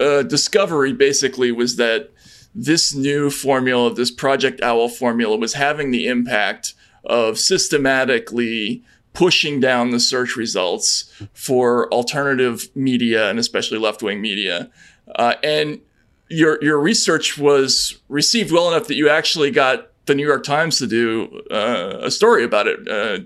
uh, discovery basically was that this new formula, this Project Owl formula, was having the impact of systematically pushing down the search results for alternative media and especially left wing media. Uh, and your your research was received well enough that you actually got the New York Times to do uh, a story about it. Uh,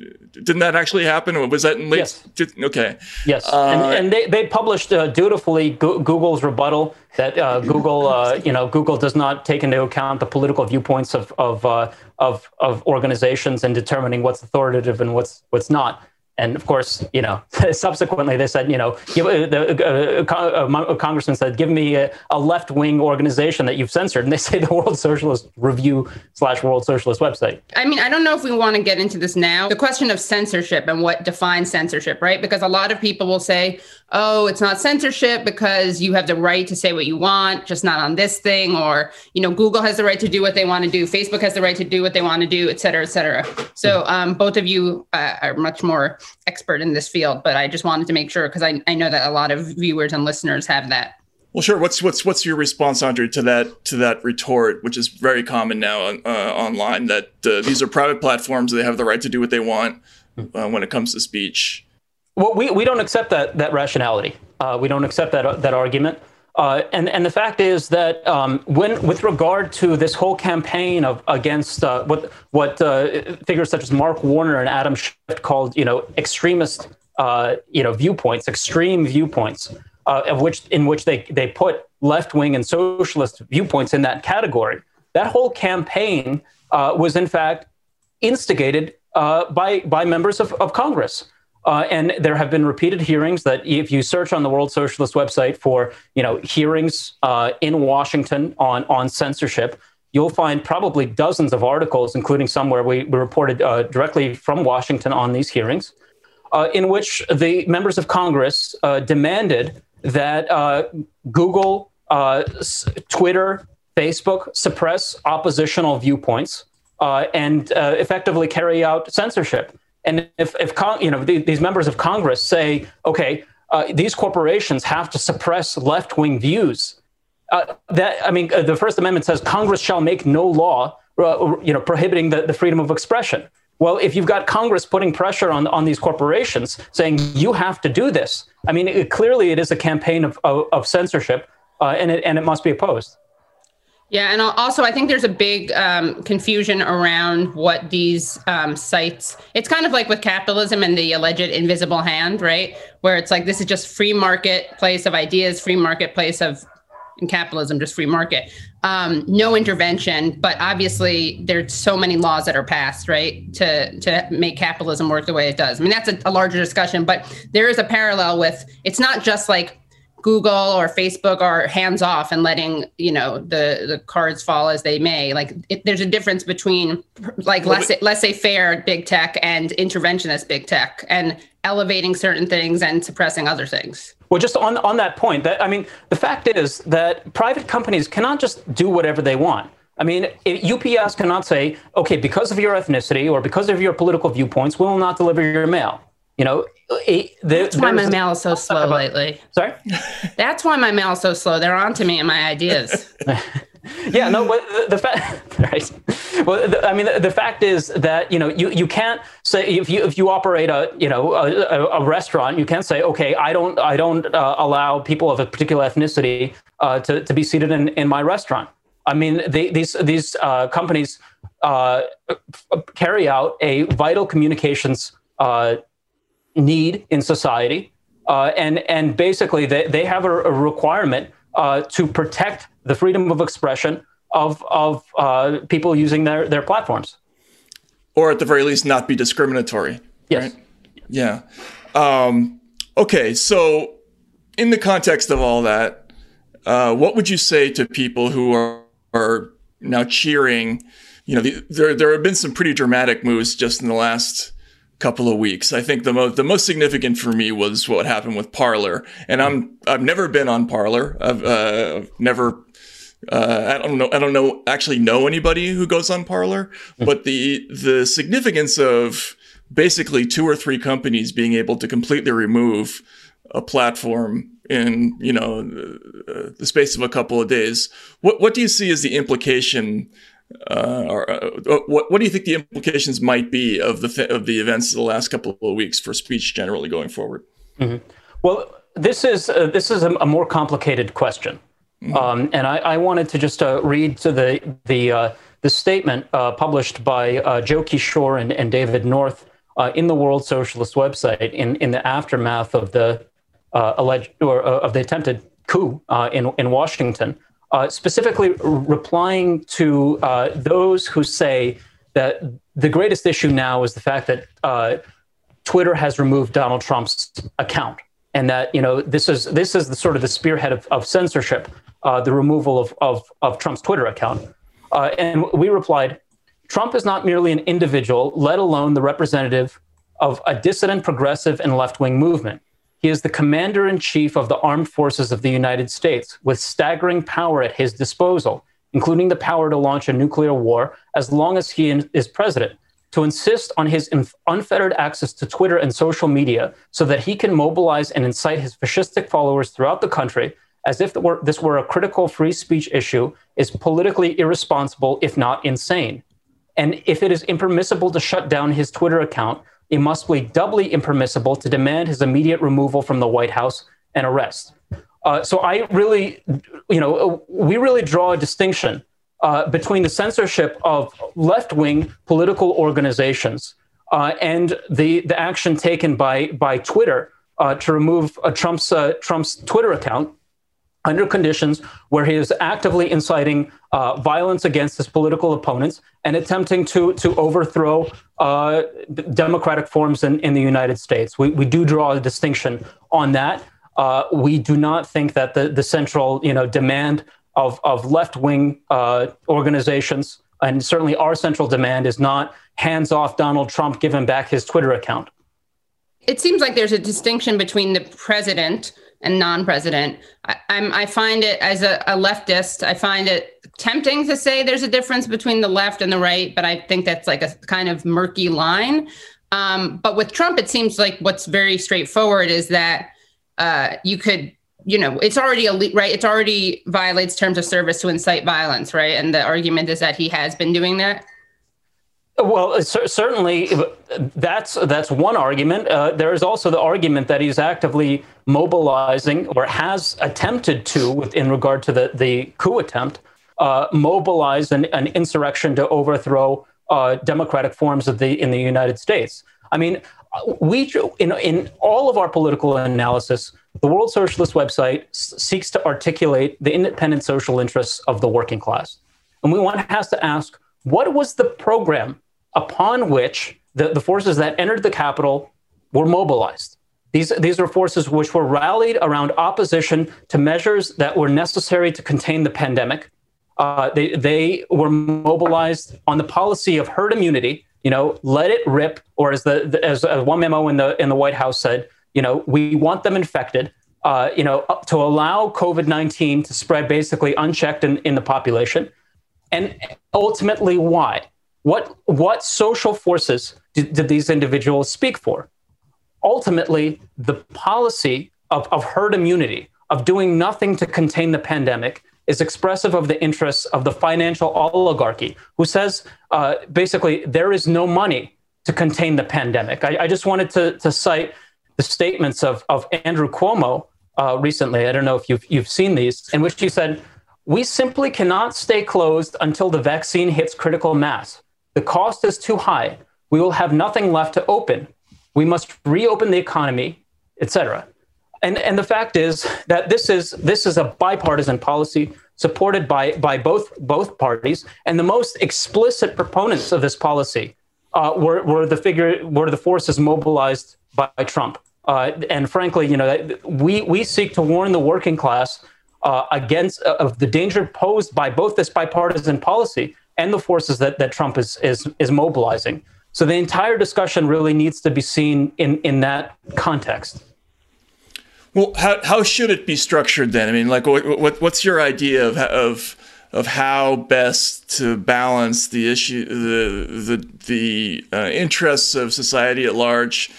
didn't that actually happen? Or was that in late? Yes. Did, okay. Yes, Uh, and, and they, they published uh, dutifully Go- Google's rebuttal that uh, Google, uh, you know, Google does not take into account the political viewpoints of of, uh, of of organizations in determining what's authoritative and what's what's not. And of course, you know, [LAUGHS] subsequently they said, you know, give, uh, the uh, uh, a congressman said, give me a, a left wing organization that you've censored, and they [LAUGHS] say the World Socialist Review slash World Socialist website. I mean, I don't know if we want to get into this now. The question of censorship and what defines censorship, right? Because a lot of people will say, oh, it's not censorship because you have the right to say what you want, just not on this thing. Or, you know, Google has the right to do what they want to do. Facebook has the right to do what they want to do, et cetera, et cetera. So um, both of you uh, are much more expert in this field, but I just wanted to make sure because I, I know that a lot of viewers and listeners have that. Well, sure. What's what's what's your response, Andre, to that to that retort, which is very common now uh, online, that uh, these are private platforms; they have the right to do what they want uh, when it comes to speech. Well, we, we don't accept that that rationality. Uh, we don't accept that that argument. Uh, and and the fact is that um, when with regard to this whole campaign of against uh, what what uh, figures such as Mark Warner and Adam Schiff called you know extremist uh, you know viewpoints, extreme viewpoints, uh, of which in which they they put left wing and socialist viewpoints in that category. That whole campaign uh, was in fact instigated by by members of, of Congress. Uh, and there have been repeated hearings that if you search on the World Socialist website for you know hearings uh, in Washington on on censorship, you'll find probably dozens of articles, including some where we, we reported uh, directly from Washington on these hearings, uh, in which the members of Congress uh, demanded that uh, Google, Twitter, Facebook suppress oppositional viewpoints and effectively carry out censorship. And if, if con- you know the, these members of Congress say, okay, uh, these corporations have to suppress left-wing views, uh, that I mean, uh, the First Amendment says Congress shall make no law, uh, you know, prohibiting the, the freedom of expression. Well, if you've got Congress putting pressure on on these corporations, saying you have to do this, I mean, it, clearly it is a campaign of of, of censorship, uh, and it and it must be opposed. Yeah, and also I think there's a big um, confusion around what these um, sites. It's kind of like with capitalism and the alleged invisible hand, right? Where it's like this is just free marketplace of ideas, free marketplace of in capitalism, just free market. Um, no intervention, but obviously there's so many laws that are passed, right, to to make capitalism work the way it does. I mean, that's a, a larger discussion, but there is a parallel with. It's not just like Google or Facebook are hands off and letting you know the the cards fall as they may. Like it, there's a difference between like well, less laissez-faire big tech and interventionist big tech, and elevating certain things and suppressing other things. Well, just on on that point, that I mean, the fact is that private companies cannot just do whatever they want. I mean, UPS cannot say, okay, because of your ethnicity or because of your political viewpoints, we will not deliver your mail. You know, it, the, that's why my mail is so slow about, lately. Sorry, [LAUGHS] that's why my mail is so slow. They're on to me and my ideas. [LAUGHS] yeah, no, but the, the fact, [LAUGHS] right? Well, the, I mean, the, the, fact is that you know you, you can't say if you if you operate a you know a, a restaurant, you can't say okay, I don't I don't uh, allow people of a particular ethnicity uh, to to be seated in in my restaurant. I mean, they, these these uh, companies uh, carry out a vital communications uh, need in society. Uh, and, and basically, they, they have a, a requirement uh, to protect the freedom of expression of, of uh, people using their, their platforms. Or at the very least, not be discriminatory. Yes. Right? Yeah. Um, okay, so in the context of all that, uh, what would you say to people who are, are now cheering? You know, the, there there have been some pretty dramatic moves just in the last couple of weeks. I think the most the most significant for me was what happened with Parler, and I'm I've never been on Parler. I've uh, never. Uh, I don't know. I don't know. Actually, know anybody who goes on Parler, hmm. but the the significance of basically two or three companies being able to completely remove a platform in you know the, the space of a couple of days. What what do you see as the implication uh, or uh, what what do you think the implications might be of the th- of the events of the last couple of weeks for speech generally going forward? Mm-hmm. Well, this is uh, this is a, a, more complicated question, mm-hmm. um, and I, I, wanted to just uh, read to the the uh, the statement uh, published by Joe Kishore and, and David North in the World Socialist website in in the aftermath of the alleged or of the attempted coup in in Washington uh, specifically replying to uh, those who say that the greatest issue now is the fact that uh, Twitter has removed Donald Trump's account, and that you know this is this is the sort of the spearhead of, of censorship, uh, the removal of, of, of Trump's Twitter account. Uh, and we replied, Trump is not merely an individual, let alone the representative of a dissident, progressive, and left wing movement. He is the commander in chief of the armed forces of the United States, with staggering power at his disposal, including the power to launch a nuclear war as long as he is president, to insist on his unfettered access to Twitter and social media so that he can mobilize and incite his fascistic followers throughout the country as if this were a critical free speech issue is politically irresponsible, if not insane. And if it is impermissible to shut down his Twitter account, it must be doubly impermissible to demand his immediate removal from the White House and arrest. Uh, so I really, you know, we really draw a distinction uh, between the censorship of left-wing political organizations uh, and the the action taken by by Twitter uh, to remove Trump's uh, Trump's Twitter account under conditions where he is actively inciting uh, violence against his political opponents and attempting to, to overthrow uh, democratic forms in, in the United States. We, we do draw a distinction on that. Uh, we do not think that the, the central you know, demand of, of left wing uh, organizations, and certainly our central demand, is not hands off Donald Trump, give him back his Twitter account. It seems like there's a distinction between the president and non-president. I, am I find it as a, a, leftist, I find it tempting to say there's a difference between the left and the right, but I think that's like a kind of murky line. Um, but with Trump, it seems like what's very straightforward is that uh, you could, you know, it's already elite, right? It's already violates terms of service to incite violence, right? And the argument is that he has been doing that. Well, uh, certainly, that's that's one argument. Uh, there is also the argument that he's actively mobilizing or has attempted to, with in regard to the the coup attempt, uh, mobilize an, an, insurrection to overthrow uh, democratic forms of the in the United States. I mean, we in in all of our political analysis, the World Socialist website seeks to articulate the independent social interests of the working class, and we one has to ask, what was the program upon which the, the forces that entered the Capitol were mobilized? These, these are forces which were rallied around opposition to measures that were necessary to contain the pandemic. Uh, they, they were mobilized on the policy of herd immunity, you know, let it rip, or as the, the as, one memo in the in the White House said, you know, we want them infected, uh, you know, to allow COVID nineteen to spread basically unchecked in, in the population, and ultimately why? What what social forces did, did these individuals speak for? ultimately the policy of, of herd immunity, of doing nothing to contain the pandemic, is expressive of the interests of the financial oligarchy, who says uh, basically there is no money to contain the pandemic. I, I just wanted to, to, cite the statements of, of Andrew Cuomo uh, recently. I don't know if you've, you've seen these, in which he said, We simply cannot stay closed until the vaccine hits critical mass. The cost is too high. We will have nothing left to open. We must reopen the economy, etc. And, and the fact is that this is, this is a bipartisan policy supported by, by both, both parties. And the most explicit proponents of this policy uh, were, were, the figure, were the forces mobilized by Trump. Uh, and frankly, you know, we, we seek to warn the working class uh, against of the danger posed by both this bipartisan policy and the forces that, that Trump is, is, is mobilizing. So the entire discussion really needs to be seen in, in that context. Well, how, how should it be structured then? I mean, like, what, what what's your idea of, of of how best to balance the issue, the the the uh, interests of society at large,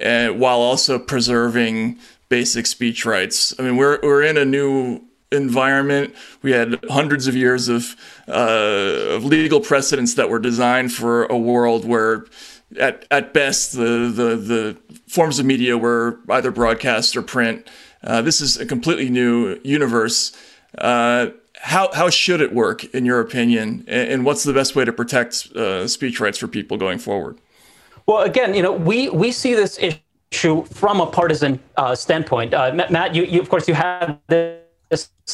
uh, while also preserving basic speech rights? I mean, we're we're in a new environment. We had hundreds of years of, uh, of legal precedents that were designed for a world where, at, at best, the, the, the forms of media were either broadcast or print. Uh, this is a completely new universe. Uh, how, how should it work, in your opinion? And, and what's the best way to protect uh, speech rights for people going forward? Well, again, you know, we, we see this issue from a partisan uh, standpoint. Uh, Matt, you, you, of course, you have this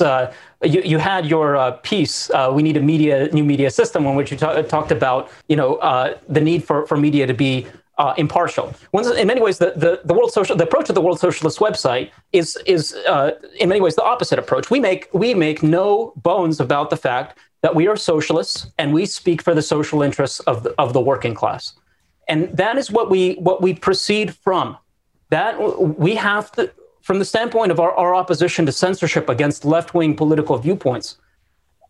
uh, you, you had your uh, piece, uh, we need a media new media system, in which you ta- talked about you know uh, the need for, for media to be uh, impartial. in many ways, the, the, the world social the approach of the World Socialist website is is uh, in many ways the opposite approach. We make we make no bones about the fact that we are socialists and we speak for the social interests of the, of the working class, and that is what we what we proceed from. That we have to from the standpoint of our, our opposition to censorship against left wing political viewpoints,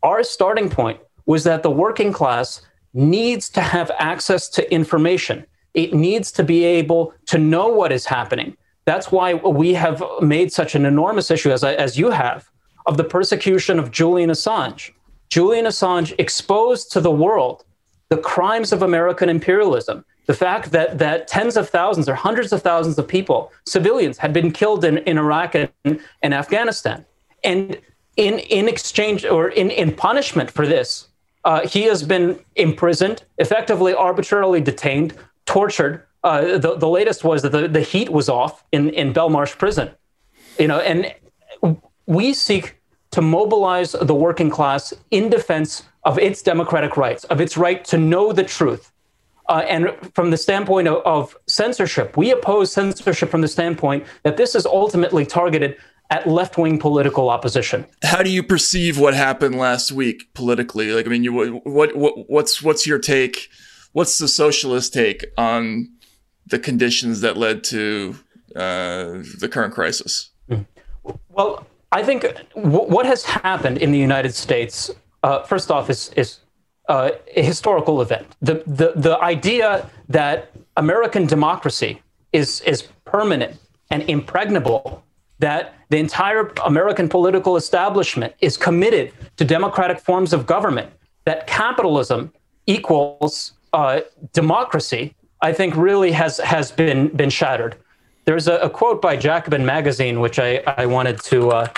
our starting point was that the working class needs to have access to information. It needs to be able to know what is happening. That's why we have made such an enormous issue, as, as you have, of the persecution of Julian Assange. Julian Assange exposed to the world the crimes of American imperialism, the fact that, that tens of thousands or hundreds of thousands of people, civilians, had been killed in, in Iraq and, and Afghanistan. And in, in exchange or in, in punishment for this, uh, he has been imprisoned, effectively arbitrarily detained, tortured. Uh, the, the latest was that the, the heat was off in, in Belmarsh prison. You know, and we seek to mobilize the working class in defense of its democratic rights, of its right to know the truth, uh, and from the standpoint of, of, censorship, we oppose censorship from the standpoint that this is ultimately targeted at left-wing political opposition. How do you perceive what happened last week politically? Like, I mean, you, what, what, what's what's your take? What's the socialist take on the conditions that led to uh, the current crisis? Well, I think w- what has happened in the United States, uh, first off, is, is uh, a historical event. The, the, the idea that American democracy is, is permanent and impregnable, that the entire American political establishment is committed to democratic forms of government, that capitalism equals uh, democracy, I think really has, has been, been shattered. There's a, a quote by Jacobin Magazine, which I, I wanted to uh,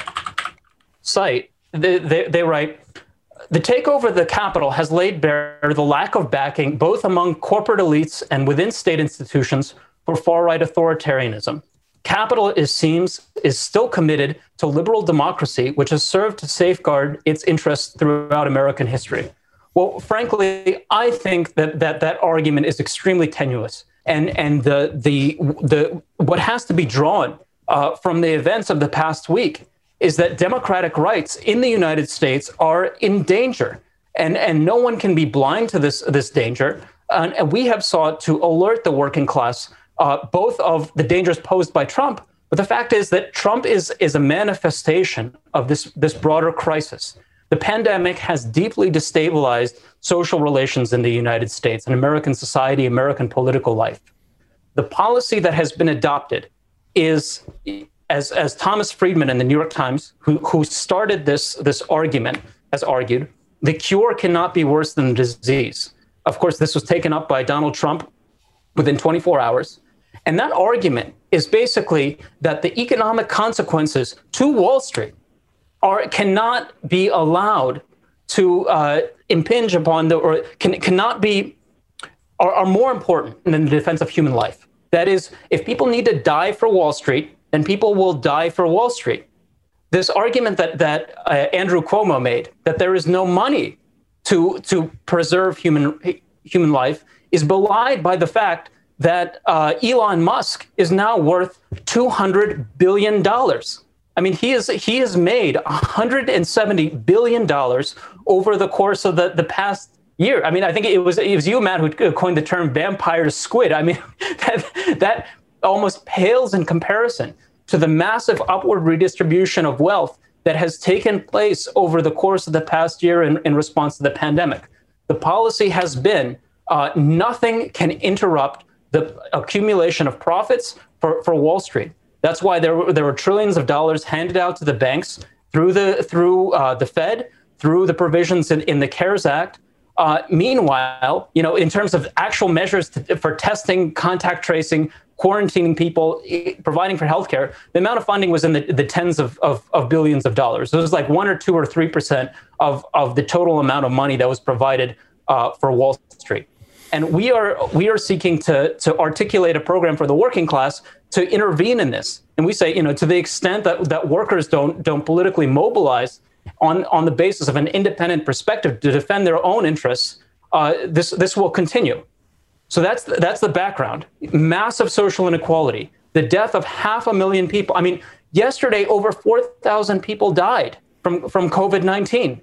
cite. They, they, they write, the takeover of the Capitol has laid bare the lack of backing, both among corporate elites and within state institutions, for far right authoritarianism. Capital, it seems, is still committed to liberal democracy, which has served to safeguard its interests throughout American history. Well, frankly, I think that that, that argument is extremely tenuous. And, and the, the, the, what has to be drawn uh, from the events of the past week is that democratic rights in the United States are in danger. And, and no one can be blind to this, this danger. And, and we have sought to alert the working class uh, both of the dangers posed by Trump, but the fact is that Trump is, is a manifestation of this, this broader crisis. The pandemic has deeply destabilized social relations in the United States and American society, American political life. The policy that has been adopted is, as, as Thomas Friedman in the New York Times, who, who started this, this argument, has argued, the cure cannot be worse than the disease. Of course, this was taken up by Donald Trump within 24 hours. And that argument is basically that the economic consequences to Wall Street are cannot be allowed to uh, impinge upon the or can, cannot be are, are more important than the defense of human life. That is, if people need to die for Wall Street, then people will die for Wall Street. This argument that that uh, Andrew Cuomo made that there is no money to to preserve human human life is belied by the fact that uh, Elon Musk is now worth two hundred billion dollars. I mean, he is he has made 170 billion dollars over the course of the, the past year. I mean, I think it was it was you, Matt, who coined the term vampire squid. I mean, [LAUGHS] that that almost pales in comparison to the massive upward redistribution of wealth that has taken place over the course of the past year in, in response to the pandemic. The policy has been uh, nothing can interrupt the accumulation of profits for, for Wall Street. That's why there were, there were trillions of dollars handed out to the banks through the through uh, the Fed, through the provisions in, in the CARES Act. Uh, meanwhile, you know, in terms of actual measures to, for testing, contact tracing, quarantining people, providing for healthcare, the amount of funding was in the, the tens of, of, of billions of dollars. It was like one or two or three percent of, of the total amount of money that was provided uh, for Wall Street. And we are we are seeking to to articulate a program for the working class to intervene in this. And we say, you know, to the extent that, that workers don't don't politically mobilize on on the basis of an independent perspective to defend their own interests, uh, this this will continue. So that's that's the background. Massive social inequality, the death of half a million people. I mean, yesterday over four thousand people died from from COVID nineteen.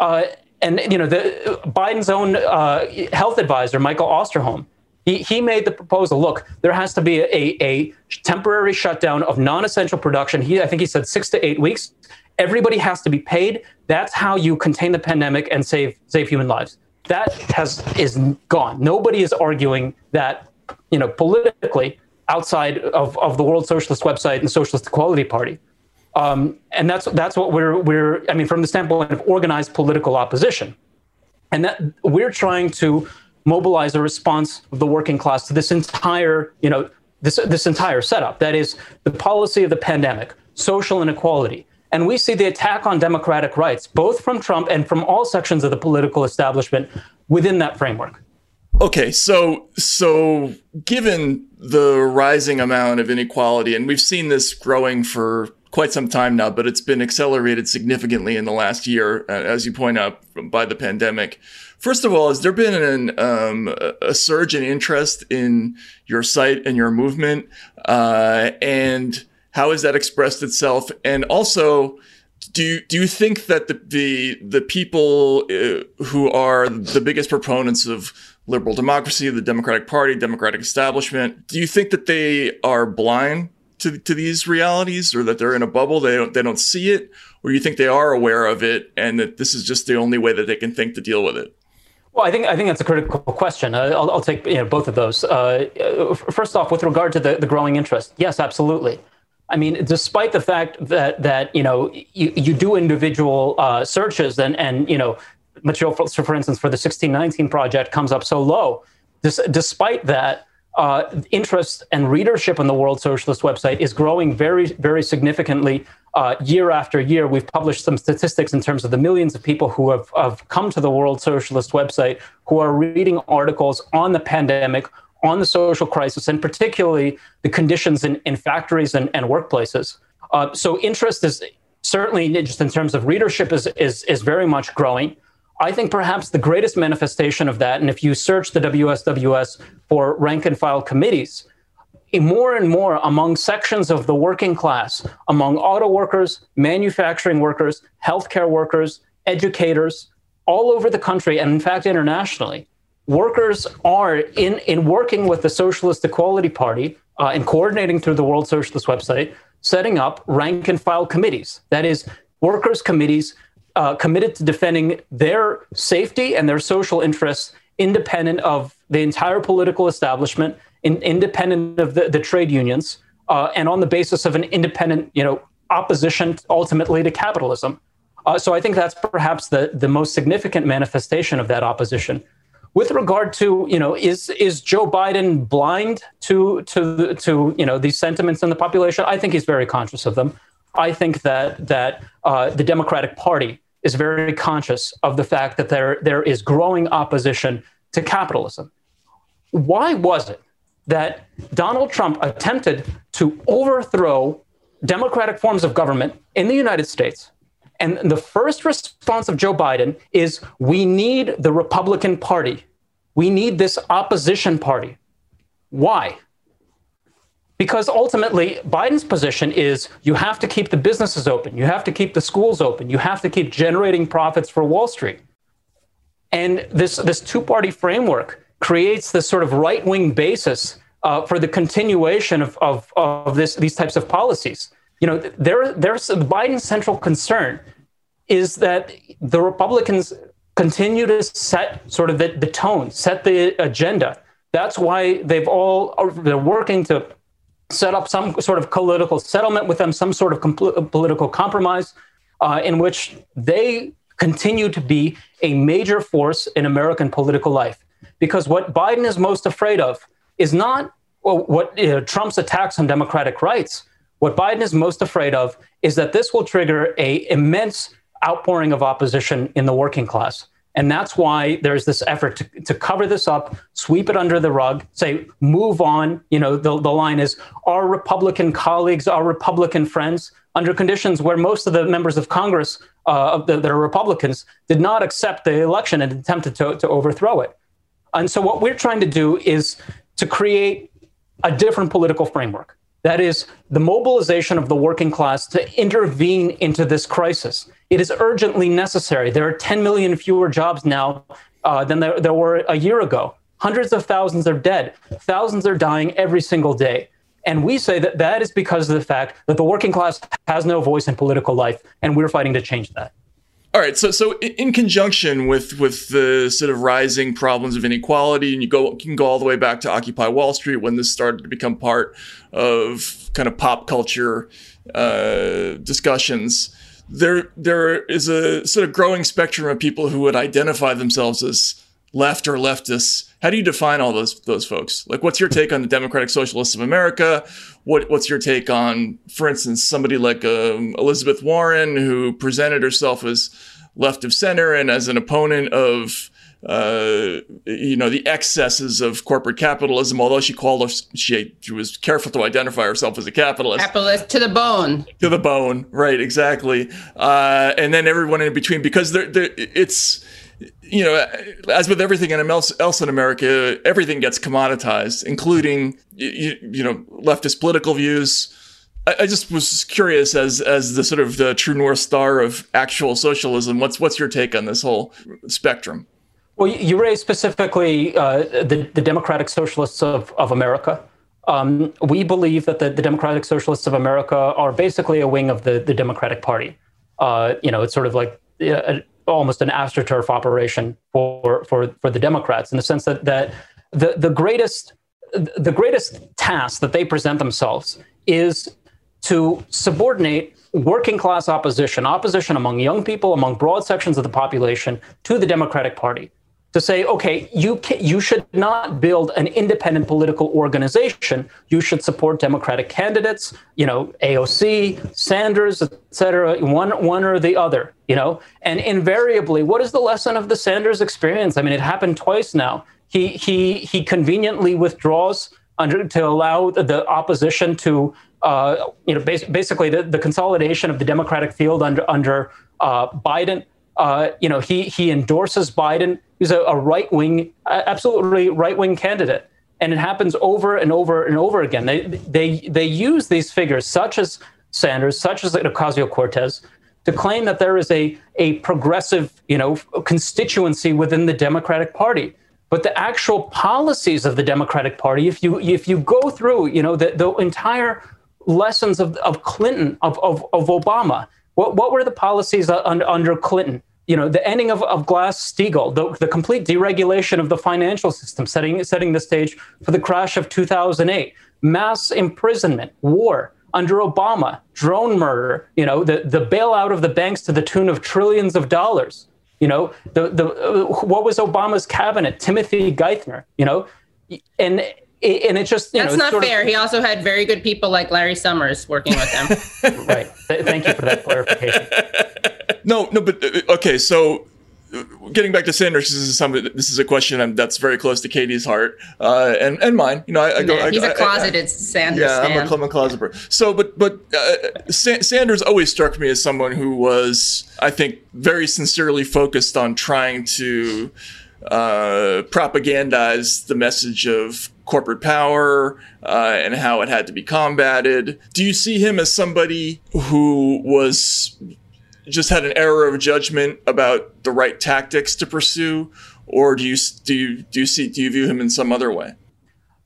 Uh, and you know, the Biden's own uh, health advisor, Michael Osterholm, he, he made the proposal. Look, there has to be a, a temporary shutdown of non-essential production. He, I think he said six to eight weeks. Everybody has to be paid. That's how you contain the pandemic and save save human lives. That has is gone. Nobody is arguing that, you know, politically outside of, of the World Socialist website and Socialist Equality Party. Um, and that's that's what we're we're I mean from the standpoint of organized political opposition, and that we're trying to mobilize a response of the working class to this entire you know this this entire setup. That is the policy of the pandemic, social inequality, and we see the attack on democratic rights both from Trump and from all sections of the political establishment within that framework. Okay, so so given the rising amount of inequality, and we've seen this growing for quite some time now, but it's been accelerated significantly in the last year, uh, as you point out, by the pandemic. First of all, has there been an, um, a surge in interest in your site and your movement? Uh, and how has that expressed itself? And also, do you, do you think that the the, the people uh, who are the biggest proponents of liberal democracy, the Democratic Party, Democratic establishment, do you think that they are blind to, to these realities or that they're in a bubble they don't they don't see it or you think they are aware of it and that this is just the only way that they can think to deal with it well, I think I think that's a critical question. Uh, I'll, I'll, take you know, both of those. Uh, first off, with regard to the, the growing interest, yes, absolutely. I mean, despite the fact that that you know you, you do individual uh, searches and and you know material for, for instance for the 1619 project comes up so low, This, despite that, uh, interest and readership on the World Socialist website is growing very, very significantly uh, year after year. We've published some statistics in terms of the millions of people who have, have come to the World Socialist website who are reading articles on the pandemic, on the social crisis, and particularly the conditions in, in factories and, and workplaces. Uh, so interest is certainly just in terms of readership is, is, is very much growing. I think perhaps the greatest manifestation of that, and if you search the WSWS for rank and file committees, more and more among sections of the working class, among auto workers, manufacturing workers, healthcare workers, educators, all over the country, and in fact internationally, workers are in, in working with the Socialist Equality Party uh, and coordinating through the World Socialist website, setting up rank and file committees. That is, workers' committees uh, committed to defending their safety and their social interests, independent of the entire political establishment, in, independent of the, the trade unions, uh, and on the basis of an independent, you know, opposition ultimately to capitalism. Uh, so I think that's perhaps the, the most significant manifestation of that opposition. With regard to, you know, is is Joe Biden blind to to to you know these sentiments in the population? I think he's very conscious of them. I think that that uh, the Democratic Party is very conscious of the fact that there there is growing opposition to capitalism. Why was it that Donald Trump attempted to overthrow democratic forms of government in the United States? And the first response of Joe Biden is we need the Republican Party. We need this opposition party. Why? Because ultimately, Biden's position is you have to keep the businesses open, you have to keep the schools open, you have to keep generating profits for Wall Street. And this, this two party framework creates this sort of right wing basis uh, for the continuation of, of, of this, these types of policies. You know, there, there's Biden's central concern is that the Republicans continue to set sort of the, the tone, set the agenda. That's why they've all they're working to set up some sort of political settlement with them, some sort of compl- political compromise uh, in which they continue to be a major force in American political life. Because what Biden is most afraid of is not well, what uh, Trump's attacks on democratic rights. What Biden is most afraid of is that this will trigger a immense outpouring of opposition in the working class. And that's why there's this effort to, to cover this up, sweep it under the rug, say, move on. You know, the, the line is our Republican colleagues, our Republican friends, under conditions where most of the members of Congress uh, the, that are Republicans did not accept the election and attempted to, to overthrow it. And so, what we're trying to do is to create a different political framework. That is the mobilization of the working class to intervene into this crisis. It is urgently necessary. There are 10 million fewer jobs now uh, than there, there were a year ago. Hundreds of thousands are dead. Thousands are dying every single day. And we say that that is because of the fact that the working class has no voice in political life, and we're fighting to change that. All right, so so in conjunction with with the sort of rising problems of inequality, and you go you can go all the way back to Occupy Wall Street when this started to become part of kind of pop culture uh, discussions. There there is a sort of growing spectrum of people who would identify themselves as left or leftists. How do you define all those those folks? Like, what's your take on the Democratic Socialists of America? What what's your take on, for instance, somebody like um, Elizabeth Warren, who presented herself as left of center and as an opponent of uh, you know the excesses of corporate capitalism. Although she called us, she, she was careful to identify herself as a capitalist. Capitalist to the bone. To the bone, right? Exactly. Uh, and then everyone in between, because there, it's you know, as with everything else in America, everything gets commoditized, including you, you know leftist political views. I, just was curious, as as the sort of the true north star of actual socialism. What's what's your take on this whole spectrum? Well, you raised specifically uh, the, the Democratic Socialists of, of America. Um, we believe that the, the, Democratic Socialists of America are basically a wing of the, the Democratic Party. Uh, you know, it's sort of like a, almost an astroturf operation for for for the Democrats in the sense that that the the greatest the greatest task that they present themselves is to subordinate working class opposition, opposition among young people, among broad sections of the population, to the Democratic Party. To say, okay, you can, you should not build an independent political organization. You should support Democratic candidates, you know, AOC, Sanders, et cetera, one one or the other, you know. And invariably, what is the lesson of the Sanders experience? I mean, it happened twice now. He he he conveniently withdraws under to allow the opposition to uh, you know bas- basically the, the consolidation of the Democratic field under under uh, Biden. Uh, you know, he he endorses Biden. He's a, a right wing, absolutely right wing candidate, and it happens over and over and over again. They they they use these figures, such as Sanders, such as Ocasio Cortez, to claim that there is a a progressive, you know, constituency within the Democratic Party. But the actual policies of the Democratic Party, if you if you go through, you know, the, the entire lessons of, of Clinton, of, of, of Obama, what, what were the policies under, under Clinton? You know, the ending of, of Glass-Steagall, the, the complete deregulation of the financial system, setting, setting the stage for the crash of 2008, mass imprisonment, war under Obama, drone murder, you know, the, the bailout of the banks to the tune of trillions of dollars. You know, the, the, uh, what was Obama's cabinet? Timothy Geithner, you know, and and it just that's know, not fair. Of, he also had very good people like Larry Summers working with him. [LAUGHS] right. Th- thank you for that [LAUGHS] clarification. No, no, but uh, okay. So, uh, getting back to Sanders, this is something. This is a question I'm, that's very close to Katie's heart uh, and and mine. You know, I, I go. Yeah, he's I, a closeted I, Sanders. Yeah, I'm a Clement closet. So, but but uh, Sa- Sanders always struck me as someone who was, I think, very sincerely focused on trying to uh, propagandize the message of corporate power uh, and how it had to be combated. Do you see him as somebody who was just had an error of judgment about the right tactics to pursue, or do you do you do you see do you view him in some other way?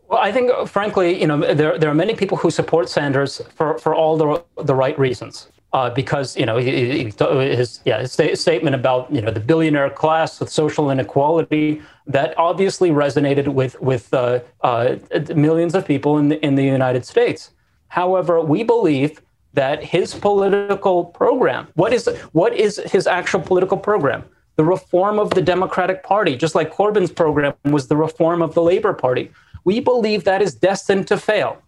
Well, I think, frankly, you know, there, there are many people who support Sanders for, for all the, the right reasons uh, because you know his yeah his statement about you know the billionaire class with social inequality that obviously resonated with with uh, uh, millions of people in the, in the United States. However, we believe that his political program what is what is his actual political program the reform of the Democratic Party, just like Corbyn's program was the reform of the Labor Party. We believe that is destined to fail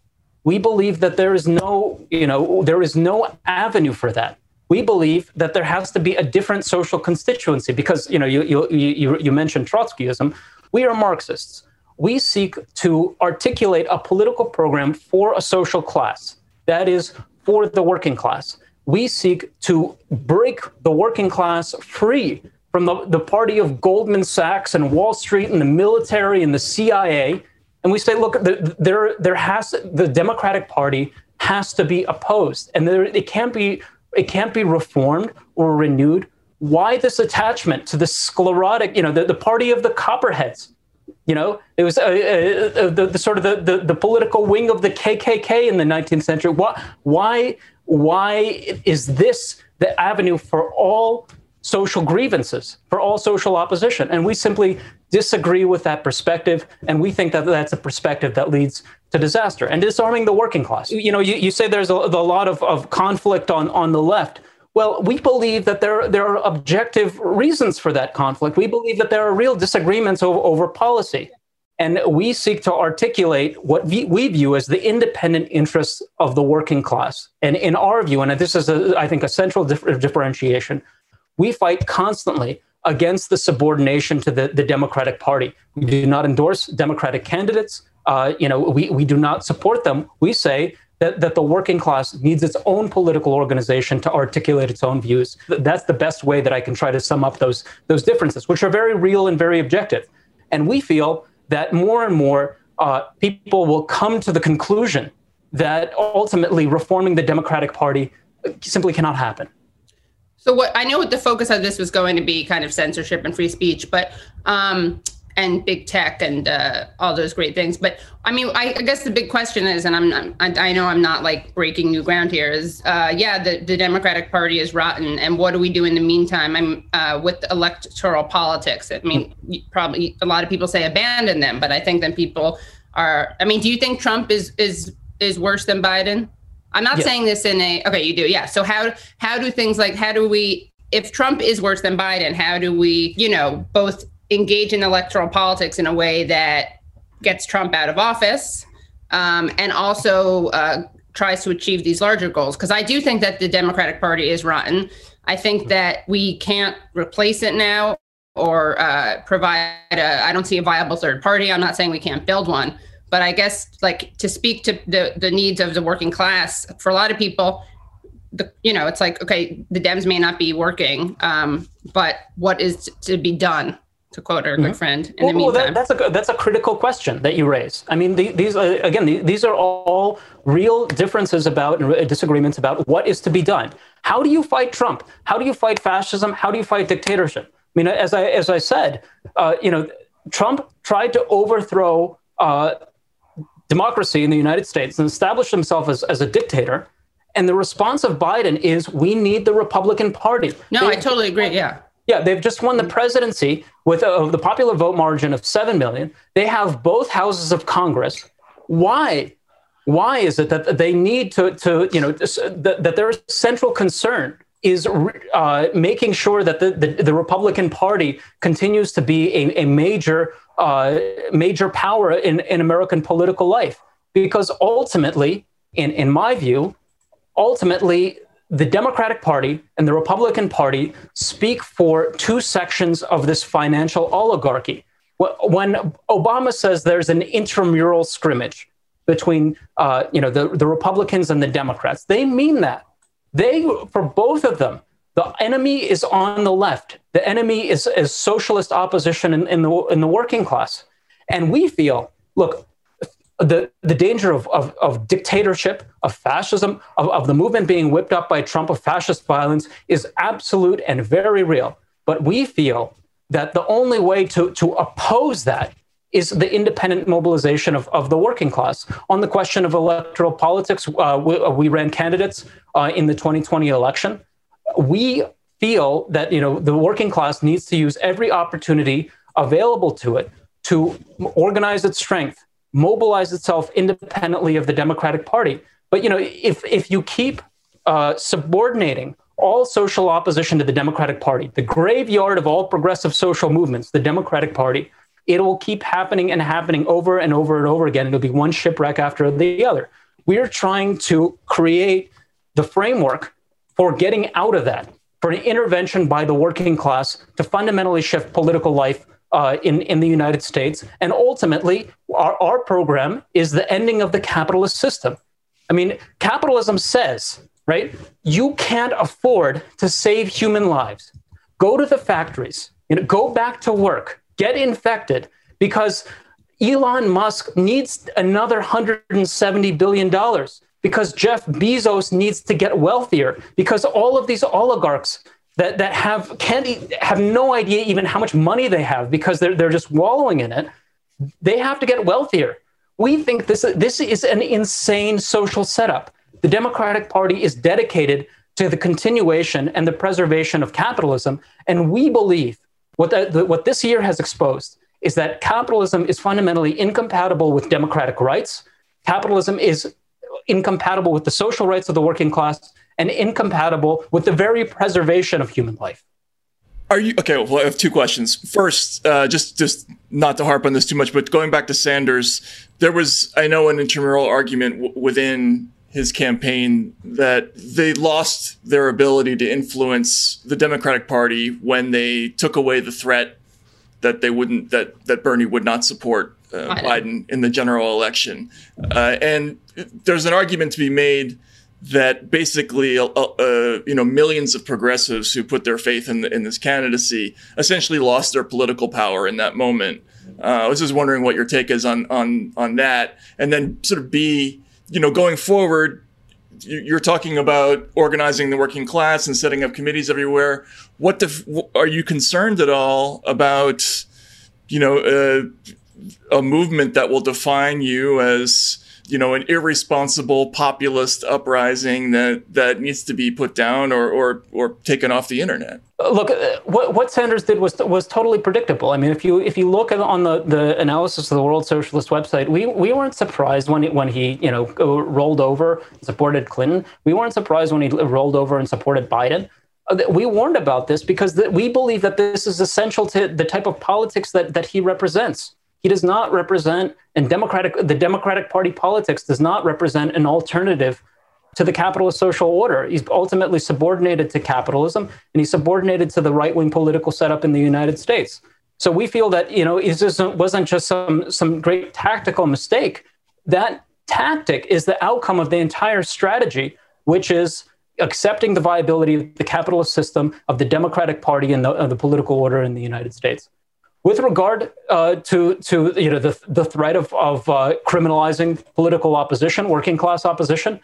we believe that there is no, you know, there is no avenue for that. We believe that there has to be a different social constituency because, you know, you you you, you mentioned Trotskyism. We are Marxists. We seek to articulate a political program for a social class that is for the working class. We seek to break the working class free from the, the party of Goldman Sachs and Wall Street and the military and the CIA and we say, look, there there has the Democratic Party has to be opposed, and there, it can't be it can't be reformed or renewed. Why this attachment to the sclerotic, you know, the, the party of the copperheads? You know, it was uh, uh, uh, the, the, sort of the, the, the political wing of the KKK in the 19th century. Why, why, why is this the avenue for all social grievances, for all social opposition. And we simply disagree with that perspective. And we think that that's a perspective that leads to disaster and disarming the working class. You know, you, you say there's a, a lot of, of conflict on, on the left. Well, we believe that there, there are objective reasons for that conflict. We believe that there are real disagreements over, over policy. And we seek to articulate what we view as the independent interests of the working class. And in our view, and this is, a, I think, a central differentiation, we fight constantly against the subordination to the, the Democratic Party. We do not endorse Democratic candidates. Uh, you know, we, we do not support them. We say that, that the working class needs its own political organization to articulate its own views. That's the best way that I can try to sum up those, those differences, which are very real and very objective. And we feel that more and more uh, people will come to the conclusion that ultimately reforming the Democratic Party simply cannot happen. So what I know what the focus of this was going to be kind of censorship and free speech, but um and big tech and uh, all those great things. But I mean, I, I, guess the big question is, and I'm not, I, I know I'm not like breaking new ground here. Is uh, yeah, the, the Democratic Party is rotten, and what do we do in the meantime? I'm uh, with electoral politics. I mean, probably a lot of people say abandon them, but I think then people are. I mean, do you think Trump is is is worse than Biden? I'm not saying this in a okay, you do. Yeah. So how how do things like how do we if Trump is worse than Biden, how do we, you know, both engage in electoral politics in a way that gets Trump out of office um, and also uh, tries to achieve these larger goals. Because I do think that the Democratic Party is rotten. I think that we can't replace it now or uh, provide a, I don't see a viable third party. I'm not saying we can't build one, but I guess like to speak to the, the needs of the working class for a lot of people, the, you know, it's like, okay, the Dems may not be working, um, but what is to be done? To quote our good mm-hmm. friend. In well, the meantime, well, that, that's a that's a critical question that you raise. I mean, the, these uh, again, the, these are all real differences about uh, disagreements about what is to be done. How do you fight Trump? How do you fight fascism? How do you fight dictatorship? I mean, as I as I said, uh, you know, Trump tried to overthrow uh, democracy in the United States and establish himself as, as a dictator. And the response of Biden is, we need the Republican Party. No, they, I totally agree. Yeah. Yeah, they've just won the presidency with a, the popular vote margin of 7 million. They have both houses of Congress. Why? Why is it that they need to, to you know, that, that their central concern is uh, making sure that the, the, the, Republican Party continues to be a, a major uh, major power in, in American political life. Because ultimately, in, in my view, ultimately, the Democratic Party and the Republican Party speak for two sections of this financial oligarchy. When Obama says there's an intramural scrimmage between uh, you know, the, the Republicans and the Democrats, they mean that. They, for both of them, the enemy is on the left. The enemy is, is socialist opposition in, in, the, in the working class. And we feel, look, the, the danger of, of, of dictatorship, of fascism, of, of the movement being whipped up by Trump, of fascist violence is absolute and very real. But we feel that the only way to, to oppose that is the independent mobilization of, of the working class. On the question of electoral politics, uh, we, uh, we, ran candidates uh, in the 2020 election. We feel that you know the working class needs to use every opportunity available to it to organize its strength, mobilize itself independently of the Democratic Party. But you know, if if you keep uh, subordinating all social opposition to the Democratic Party, the graveyard of all progressive social movements, the Democratic Party, it will keep happening and happening over and over and over again. It'll be one shipwreck after the other. We're trying to create the framework for getting out of that, for an intervention by the working class to fundamentally shift political life uh, in, in the United States. And ultimately, our, our program is the ending of the capitalist system. I mean, capitalism says, right, you can't afford to save human lives. Go to the factories, you know, go back to work, get infected, because Elon Musk needs another $170 billion because Jeff Bezos needs to get wealthier because all of these oligarchs that, that have can't have no idea even how much money they have because they're, they're just wallowing in it. They have to get wealthier. We think this, this is an insane social setup. The Democratic Party is dedicated to the continuation and the preservation of capitalism. And we believe what, the, the, what this year has exposed is that capitalism is fundamentally incompatible with democratic rights. Capitalism is incompatible with the social rights of the working class and incompatible with the very preservation of human life. Are you okay? Well, I have two questions. First, uh, just just not to harp on this too much, but going back to Sanders, there was I know an intramural argument w- within his campaign that they lost their ability to influence the Democratic Party when they took away the threat that they wouldn't that that Bernie would not support uh, Biden in the general election, uh, and there's an argument to be made that basically, uh, uh, you know, millions of progressives who put their faith in, in this candidacy essentially lost their political power in that moment. Uh, I was just wondering what your take is on on on that, and then sort of be, you know, going forward. You're talking about organizing the working class and setting up committees everywhere. What def- are you concerned at all about, you know, uh, a movement that will define you as you know, an irresponsible populist uprising that, that needs to be put down or, or, or taken off the internet. Look, uh, what, what Sanders did was was totally predictable. I mean, if you if you look on the, the analysis of the World Socialist website, we, we weren't surprised when he, when he you know rolled over and supported Clinton. We weren't surprised when he rolled over and supported Biden. uh, we warned about this because we believe that this is essential to the type of politics that, that he represents. He does not represent, and Democratic the Democratic Party politics does not represent an alternative to the capitalist social order. He's ultimately subordinated to capitalism, and he's subordinated to the right wing political setup in the United States. So we feel that you know it wasn't just some some great tactical mistake. That tactic is the outcome of the entire strategy, which is accepting the viability of the capitalist system of the Democratic Party and the, the political order in the United States. With regard uh, to, to you know, the, the threat of, of uh, criminalizing political opposition, working class opposition,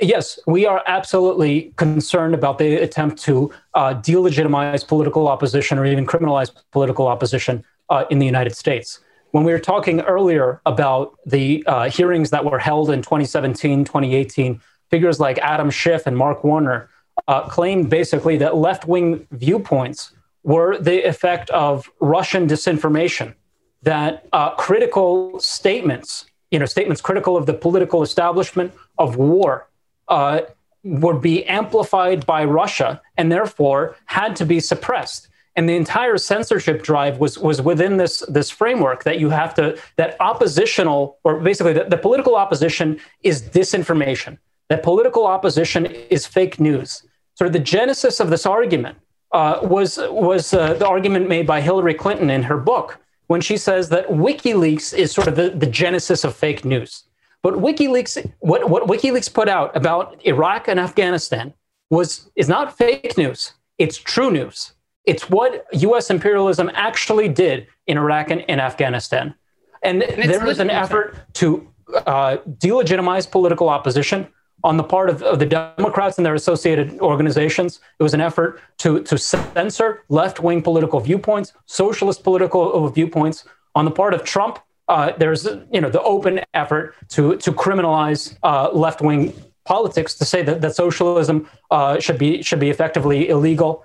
yes, we are absolutely concerned about the attempt to uh, delegitimize political opposition or even criminalize political opposition uh, in the United States. When we were talking earlier about the uh, hearings that were held in 2017, 2018, figures like Adam Schiff and Mark Warner uh, claimed basically that left wing viewpoints were the effect of Russian disinformation, that uh, critical statements, you know, statements critical of the political establishment of war, uh, would be amplified by Russia and therefore had to be suppressed. And the entire censorship drive was was within this this framework that you have to that oppositional or basically the, the political opposition is disinformation that political opposition is fake news. Sort of the genesis of this argument uh, was was uh, the argument made by Hillary Clinton in her book when she says that WikiLeaks is sort of the, the genesis of fake news. But WikiLeaks, what, what WikiLeaks put out about Iraq and Afghanistan was is not fake news. It's true news. It's what U.S. imperialism actually did in Iraq and in Afghanistan. And, and there was an effort to uh, delegitimize political opposition, on the part of, of, the Democrats and their associated organizations. It was an effort to, to censor left wing political viewpoints, socialist political viewpoints. On the part of Trump, uh, there's you know the open effort to to criminalize uh, left wing politics to say that, that socialism uh, should be should be effectively illegal.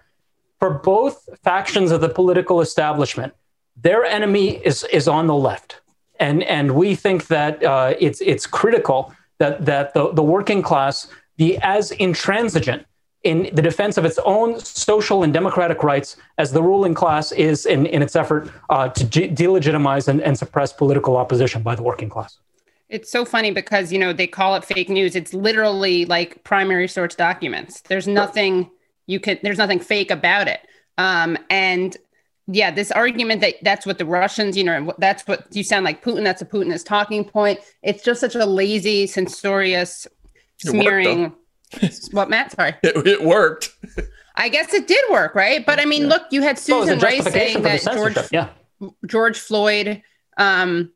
For both factions of the political establishment, their enemy is is on the left, and and we think that uh, it's it's critical that, that the, the working class be as intransigent in the defense of its own social and democratic rights as the ruling class is in, in its effort uh, to de- delegitimize and, and suppress political opposition by the working class. It's so funny because, you know, they call it fake news. It's literally like primary source documents. There's nothing you can, there's nothing fake about it. Um, and yeah, this argument that that's what the Russians, you know, that's what you sound like Putin. That's a Putinist talking point. It's just such a lazy, censorious, smearing. [LAUGHS] what, Matt? Sorry. It, it, worked. I guess it did work, right? But I mean, yeah. look, you had Susan Rice saying that George, yeah. George Floyd, um,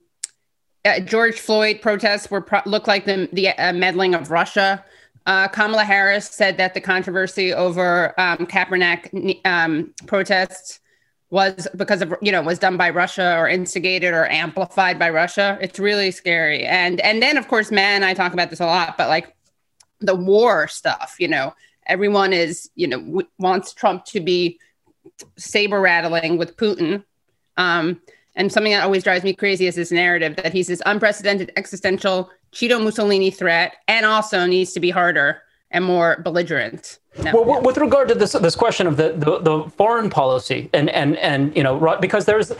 uh, George Floyd protests were pro- look like the the uh, meddling of Russia. Uh, Kamala Harris said that the controversy over um, Kaepernick um, protests was because of you know was done by Russia or instigated or amplified by Russia. It's really scary. And and then of course, man, I talk about this a lot, but like the war stuff, you know, everyone is you know w- wants Trump to be saber rattling with Putin. Um, and something that always drives me crazy is this narrative that he's this unprecedented existential Cheeto Mussolini threat and also needs to be harder and more belligerent. No, well, with regard to this this question of the, the, the, foreign policy and and and you know because there's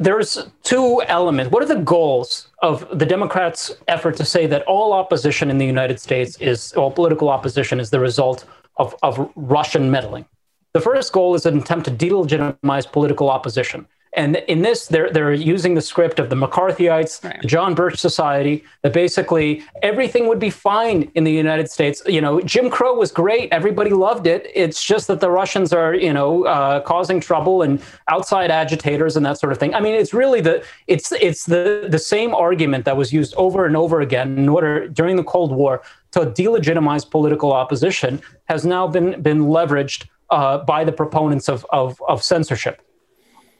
there's two elements. What are the goals of the Democrats' effort to say that all opposition in the United States is all political opposition is the result of of Russian meddling? The first goal is an attempt to delegitimize political opposition. And in this, they're they're using the script of the McCarthyites, right. the John Birch Society, that basically everything would be fine in the United States. You know, Jim Crow was great; everybody loved it. It's just that the Russians are, you know, uh, causing trouble and outside agitators and that sort of thing. I mean, it's really the it's it's the the same argument that was used over and over again in order during the Cold War to delegitimize political opposition has now been been leveraged uh, by the proponents of, of, of censorship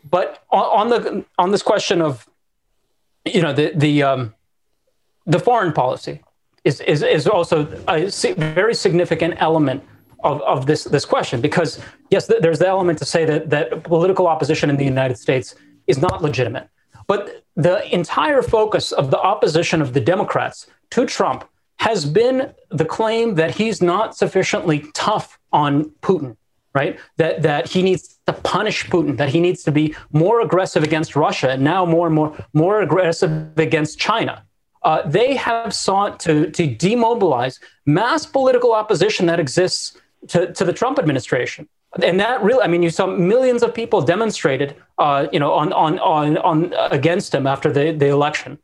but on, on, the on this question of you know the the um, the foreign policy is is, is also a very significant element of, of this this question because yes there's the element to say that that political opposition in the United States is not legitimate but the entire focus of the opposition of the Democrats to Trump has been the claim that he's not sufficiently tough on Putin right? That that he needs to punish Putin, that he needs to be more aggressive against Russia, and now more and more more aggressive against China. Uh, they have sought to to demobilize mass political opposition that exists to, to the Trump administration. And that really, I mean, you saw millions of people demonstrated, uh, you know, on, on, on, on against him after the, the election.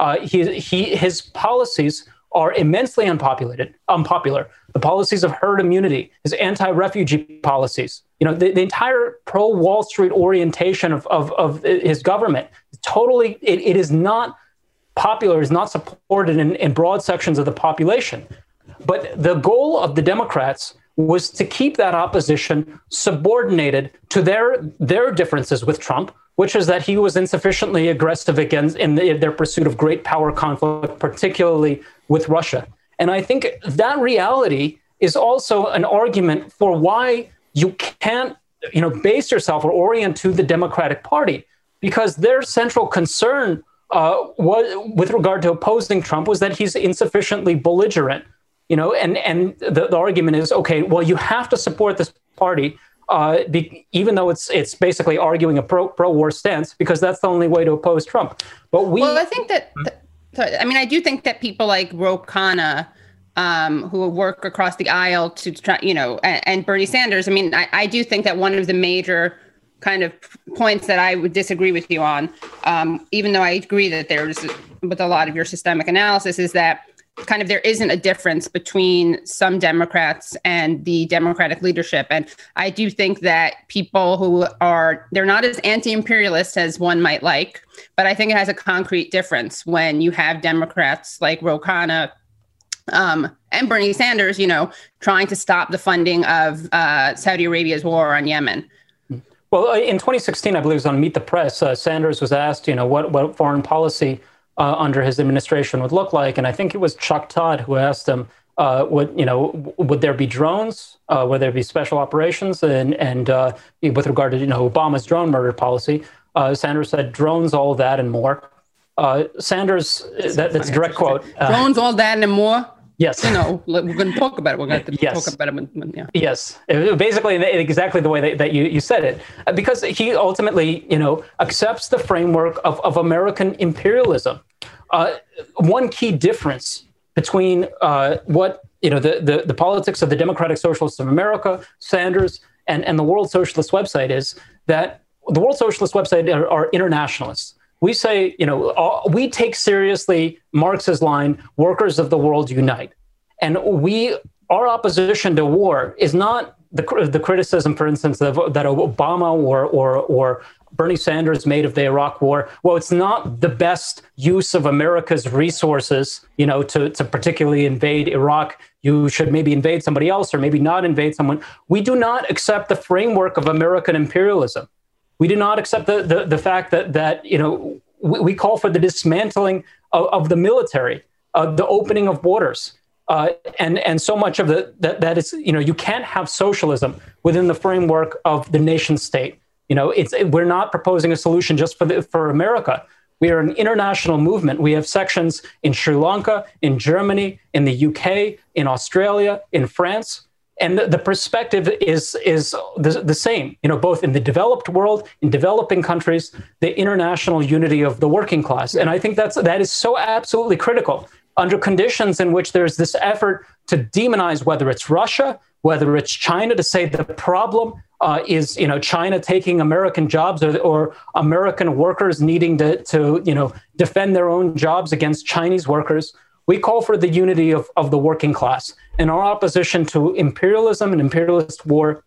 Uh, he, he, his policies are immensely unpopulated, unpopular. The policies of herd immunity, his anti-refugee policies, you know, the, the entire pro-Wall Street orientation of, of, of his government, totally, it, it is not popular, is not supported in, in broad sections of the population. But the goal of the Democrats was to keep that opposition subordinated to their their differences with Trump, which is that he was insufficiently aggressive against in, the, in their pursuit of great power conflict, particularly with Russia. And I think that reality is also an argument for why you can't, you know, base yourself or orient to the Democratic Party, because their central concern uh, was, with regard to opposing Trump was that he's insufficiently belligerent you know, and and the, the argument is okay. Well, you have to support this party, uh, be, even though it's it's basically arguing a pro pro war stance because that's the only way to oppose Trump. But we, well, I think that. Th- I mean, I do think that people like Ro Khanna, um, who work across the aisle to try, you know, and, and Bernie Sanders. I mean, I, I do think that one of the major kind of points that I would disagree with you on, um, even though I agree that there's with a lot of your systemic analysis, is that kind of there isn't a difference between some Democrats and the Democratic leadership. And I do think that people who are they're not as anti-imperialist as one might like, but I think it has a concrete difference when you have Democrats like Ro Khanna um, and Bernie Sanders, you know, trying to stop the funding of uh, Saudi Arabia's war on Yemen. Well, uh, in 2016, I believe it was on Meet the Press, uh, Sanders was asked, you know, what, what foreign policy uh, under his administration would look like. And I think it was Chuck Todd who asked him, uh, would you know, would there be drones? Uh, would there be special operations? And and uh, with regard to you know Obama's drone murder policy, Sanders said drones, all that and more. Uh, Sanders, that, that's a direct quote. drones, all that and more. Yes. You know, we're going to talk about it. We're going to yes. talk about it. When, when, yeah. Yes. Basically, exactly the way that, that you, you said it. Uh, because he ultimately, you know, accepts the framework of, of American imperialism. Uh, one key difference between uh, what, you know, the, the, the politics of the Democratic Socialists of America, Sanders, and, and the World Socialist website is that the World Socialist website are, are internationalists we say, you know, we take seriously Marx's line, workers of the world unite. And we, our opposition to war is not the, the criticism, for instance, of, that Obama or, or, or Bernie Sanders made of the Iraq war. Well, it's not the best use of America's resources, you know, to, to particularly invade Iraq. You should maybe invade somebody else or maybe not invade someone. We do not accept the framework of American imperialism. We do not accept the, the, the fact that, that you know, we, we call for the dismantling of, of the military, uh, the opening of borders. Uh, and and so much of the that, that is you know you can't have socialism within the framework of the nation state. You know it's we're not proposing a solution just for the, for America. We are an international movement. We have sections in Sri Lanka, in Germany, in the UK, in Australia, in France and the, the, perspective is is the, the same you know both in the developed world in developing countries the international unity of the working class. And i think that's that is so absolutely critical. Under conditions in which there's this effort to demonize whether it's russia whether it's china to say the problem uh, is you know China taking American jobs or, or American workers needing to, to you know defend their own jobs against Chinese workers we call for the unity of, of the working class. And our opposition to imperialism and imperialist war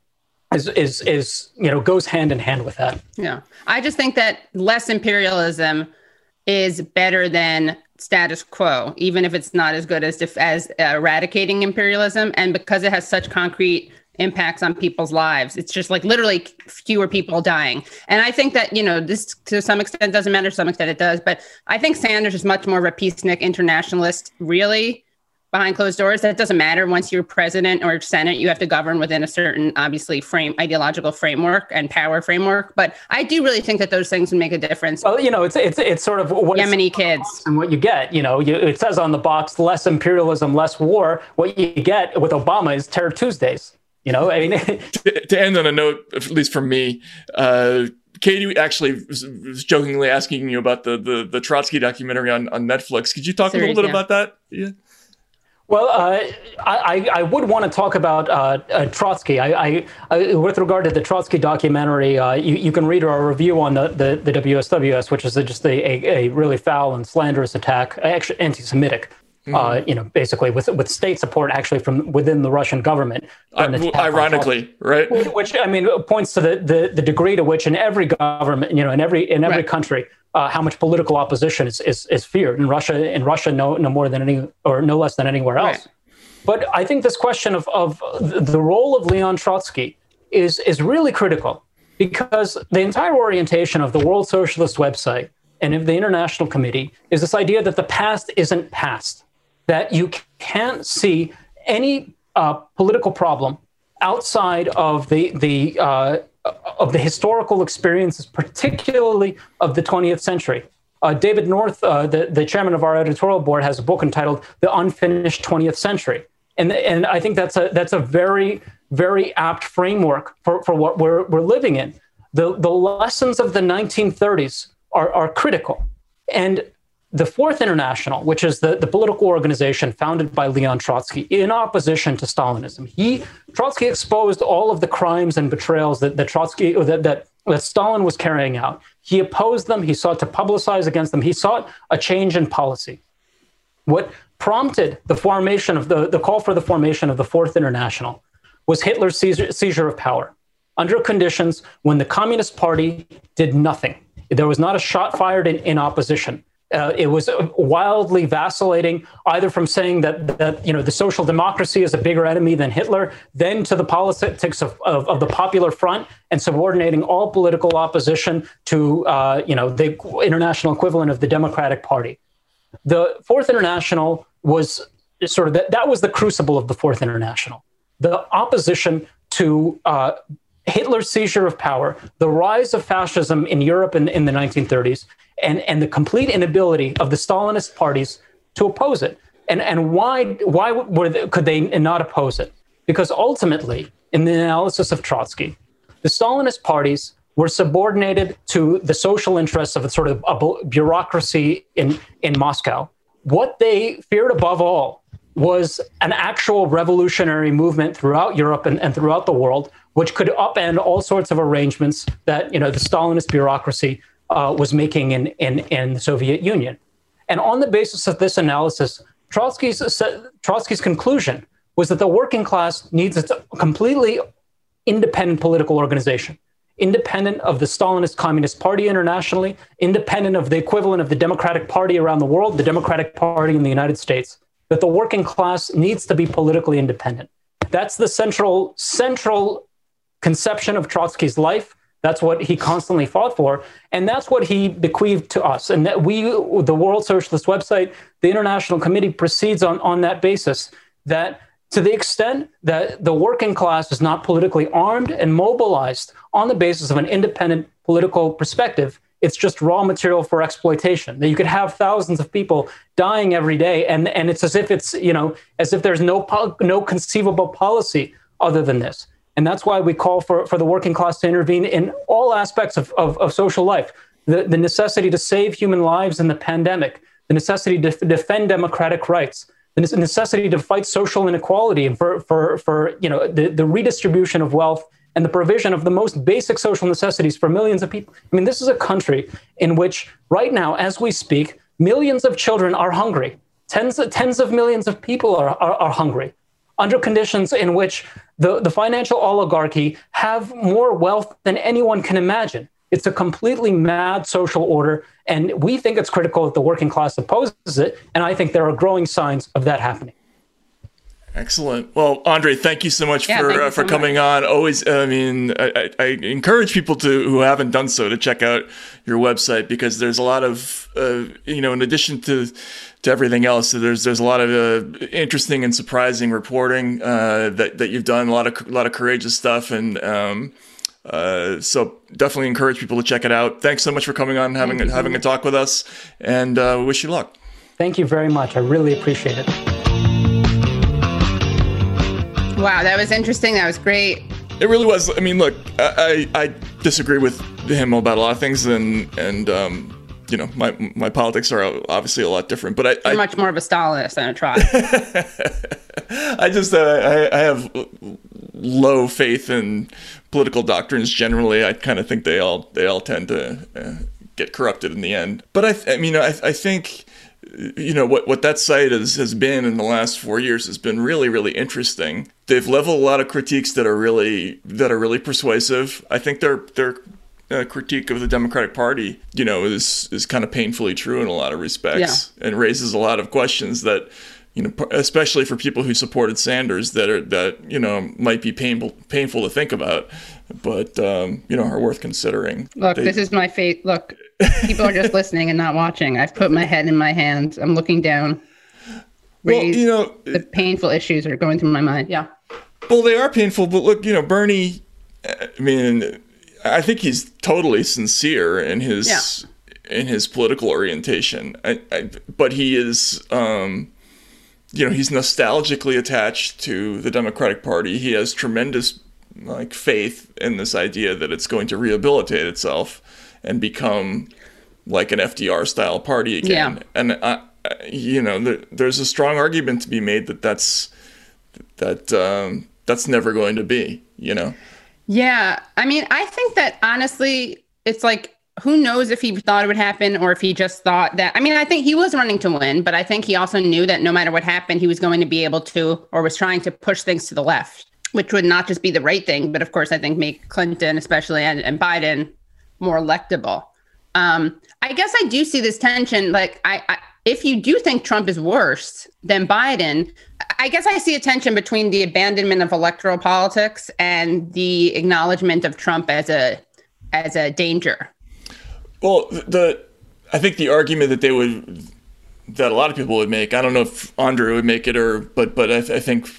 is, is, is, you know, goes hand in hand with that. Yeah. I just think that less imperialism is better than status quo, even if it's not as good as, as eradicating imperialism. And because it has such concrete impacts on people's lives. It's just like literally fewer people dying. And I think that, you know, this to some extent doesn't matter, to some extent it does. But I think Sanders is much more of a peacenik internationalist, really, behind closed doors. That doesn't matter. Once you're president or senate, you have to govern within a certain, obviously, frame ideological framework and power framework. But I do really think that those things would make a difference. Well, you know, it's it's it's sort of what Yemeni kids and what you get. You know, you, it says on the box, less imperialism, less war. What you get with Obama is Terror Tuesdays You know, I mean, [LAUGHS] to, to, end on a note, at least for me, uh, Katie actually was, was, jokingly asking you about the, the, the Trotsky documentary on, on Netflix. Could you talk Series, a little bit yeah. about that? Yeah. Well, uh, I, I, would want to talk about uh, uh, Trotsky. I, I, with regard to the Trotsky documentary, uh, you, you, can read our review on the, the, the WSWS, which is just a, a, a, really foul and slanderous attack, actually anti-Semitic Mm-hmm. Uh, you know, basically with with state support actually from within the Russian government. ironically, right? Which I mean points to the, the, the degree to which in every government, you know, in every in every right. country, uh, how much political opposition is, is is feared in Russia. In Russia, no no more than any or no less than anywhere else. Right. But I think this question of of the role of Leon Trotsky is is really critical because the entire orientation of the World Socialist website and of the International Committee is this idea that the past isn't past that you can't see any uh, political problem outside of the the uh, of the historical experiences, particularly of the 20th century. Uh, David North, uh, the, the chairman of our editorial board, has a book entitled "The Unfinished 20th Century," and and I think that's a that's a very very apt framework for, for what we're we're living in. The the lessons of the 1930s are are critical, and the Fourth International, which is the, the political organization founded by Leon Trotsky in opposition to Stalinism, he Trotsky exposed all of the crimes and betrayals that, that Trotsky that, that that Stalin was carrying out. He opposed them. He sought to publicize against them. He sought a change in policy. What prompted the formation of the, the call for the formation of the Fourth International was Hitler's seizure, seizure of power under conditions when the Communist Party did nothing. There was not a shot fired in, in opposition. Uh, it was wildly vacillating, either from saying that that you know the social democracy is a bigger enemy than Hitler, then to the politics of, of, of the Popular Front and subordinating all political opposition to uh, you know the international equivalent of the Democratic Party. The Fourth International was sort of that, that was the crucible of the Fourth International. The opposition to uh, Hitler's seizure of power, the rise of fascism in Europe in, in the 1930s, and, and the complete inability of the Stalinist parties to oppose it. And, and why, why they, could they not oppose it? Because ultimately, in the analysis of Trotsky, the Stalinist parties were subordinated to the social interests of a sort of a bureaucracy in, in Moscow. What they feared above all was an actual revolutionary movement throughout Europe and, and throughout the world, which could upend all sorts of arrangements that you know the Stalinist bureaucracy uh, was making in, in, in the Soviet Union. And on the basis of this analysis, Trotsky's, Trotsky's conclusion was that the working class needs a completely independent political organization, independent of the Stalinist Communist Party internationally, independent of the equivalent of the Democratic Party around the world, the Democratic Party in the United States, that the working class needs to be politically independent. That's the central, central conception of Trotsky's life. That's what he constantly fought for. And that's what he bequeathed to us. And that we, the World Socialist website, the International Committee proceeds on, on that basis that to the extent that the working class is not politically armed and mobilized on the basis of an independent political perspective, it's just raw material for exploitation. That you could have thousands of people dying every day, and, and it's as if it's, you know, as if there's no, no conceivable policy other than this. And that's why we call for, for the working class to intervene in all aspects of, of, of social life. The, the necessity to save human lives in the pandemic, the necessity to defend democratic rights, the necessity to fight social inequality and for, for, for you know, the, the redistribution of wealth and the provision of the most basic social necessities for millions of people. I mean, this is a country in which, right now, as we speak, millions of children are hungry. Tens, tens of millions of people are, are, are hungry under conditions in which the, the financial oligarchy have more wealth than anyone can imagine. It's a completely mad social order, and we think it's critical that the working class opposes it. And I think there are growing signs of that happening. Excellent. Well, Andre, thank you so much yeah, for uh, for so coming much. on. Always, I mean, I, I, encourage people to who haven't done so to check out your website because there's a lot of, uh, you know, in addition to to everything else, there's there's a lot of uh, interesting and surprising reporting uh, that that you've done. A lot of a lot of courageous stuff, and um, uh, so definitely encourage people to check it out. Thanks so much for coming on, and having having a talk with us, and uh, wish you luck. Thank you very much. I really appreciate it. Wow, that was interesting. That was great. It really was. I mean, look, I, I, I disagree with him about a lot of things, and and um, you know, my my politics are obviously a lot different. But I, You're I much more of a Stalinist than a Trotsky. [LAUGHS] I just uh, I, I have low faith in political doctrines generally. I kind of think they all they all tend to uh, get corrupted in the end. But I I mean I I think you know what what that site has has been in the last four years has been really really interesting. They've leveled a lot of critiques that are really that are really persuasive. I think their their uh, critique of the Democratic Party, you know, is is kind of painfully true in a lot of respects, and raises a lot of questions that you know, especially for people who supported Sanders, that are that you know might be painful painful to think about, but um, you know are worth considering. Look, They- this is my fate. Look, people are just [LAUGHS] listening and not watching. I've put my head in my hands. I'm looking down. well, Raised- you know, the painful issues are going through my mind. Yeah. Well, they are painful, but look, you know, Bernie. I mean, I think he's totally sincere in his in his political orientation. I, I, but he is, um, you know, he's nostalgically attached to the Democratic Party. He has tremendous like faith in this idea that it's going to rehabilitate itself and become like an FDR style party again. Yeah. And I, I- you know, there, there's a strong argument to be made that that's that um, that's never going to be. You know, Yeah. I mean, I think that honestly, it's like, who knows if he thought it would happen or if he just thought that. I mean, I think he was running to win, but I think he also knew that no matter what happened, he was going to be able to or was trying to push things to the left, which would not just be the right thing, but of course, I think make Clinton, especially, and, and Biden more electable. Um, I guess I do see this tension. Like, I, I if you do think Trump is worse than Biden, I guess I see a tension between the abandonment of electoral politics and the acknowledgement of Trump as a as a danger. well, the I think the argument that they would that a lot of people would make. I don't know if Andre would make it or, but but I, I think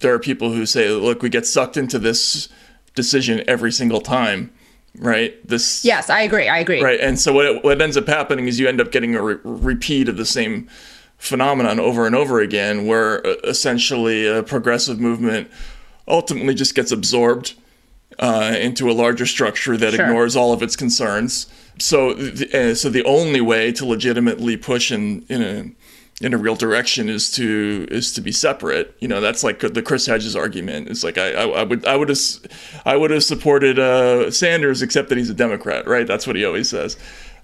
there are people who say, look, we get sucked into this decision every single time, right? This Yes, I agree. I agree. Right, and so what what ends up happening is you end up getting a re- repeat of the same phenomenon over and over again, where uh, essentially a progressive movement ultimately just gets absorbed uh, into a larger structure that Sure. ignores all of its concerns. So, th- uh, so the only way to legitimately push in in a in a real direction is to is to be separate. You know, that's like the Chris Hedges argument. It's like I, I, I would I would have I would have supported uh, Sanders except that he's a Democrat, right? That's what he always says.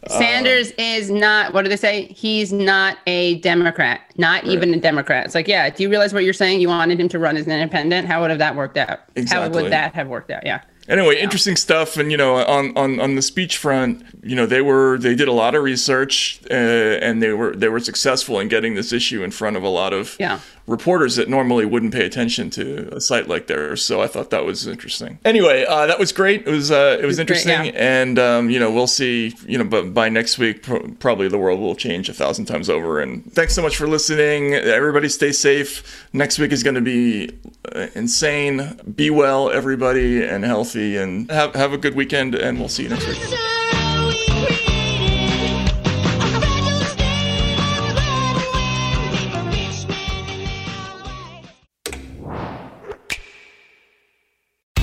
Sanders is not. What do they say? He's not a Democrat. Not even a Democrat. It's like, yeah. Do you realize what you're saying? You wanted him to run as an independent. How would have that worked out? How would that have worked out? Yeah. Anyway, interesting stuff. And you know, on, on, on the speech front, you know, they were they did a lot of research, uh, and they were they were successful in getting this issue in front of a lot of Yeah. Reporters that normally wouldn't pay attention to a site like theirs. So I thought that was interesting. Anyway, uh, that was great. It was uh, it was great, interesting, yeah. and um, you know, we'll see. You know, but by next week, pro- probably the world will change a thousand times over. And thanks so much for listening. Everybody, stay safe. Next week is going to be uh, insane. Be well, everybody, and healthy, and have have a good weekend. And we'll see you next week.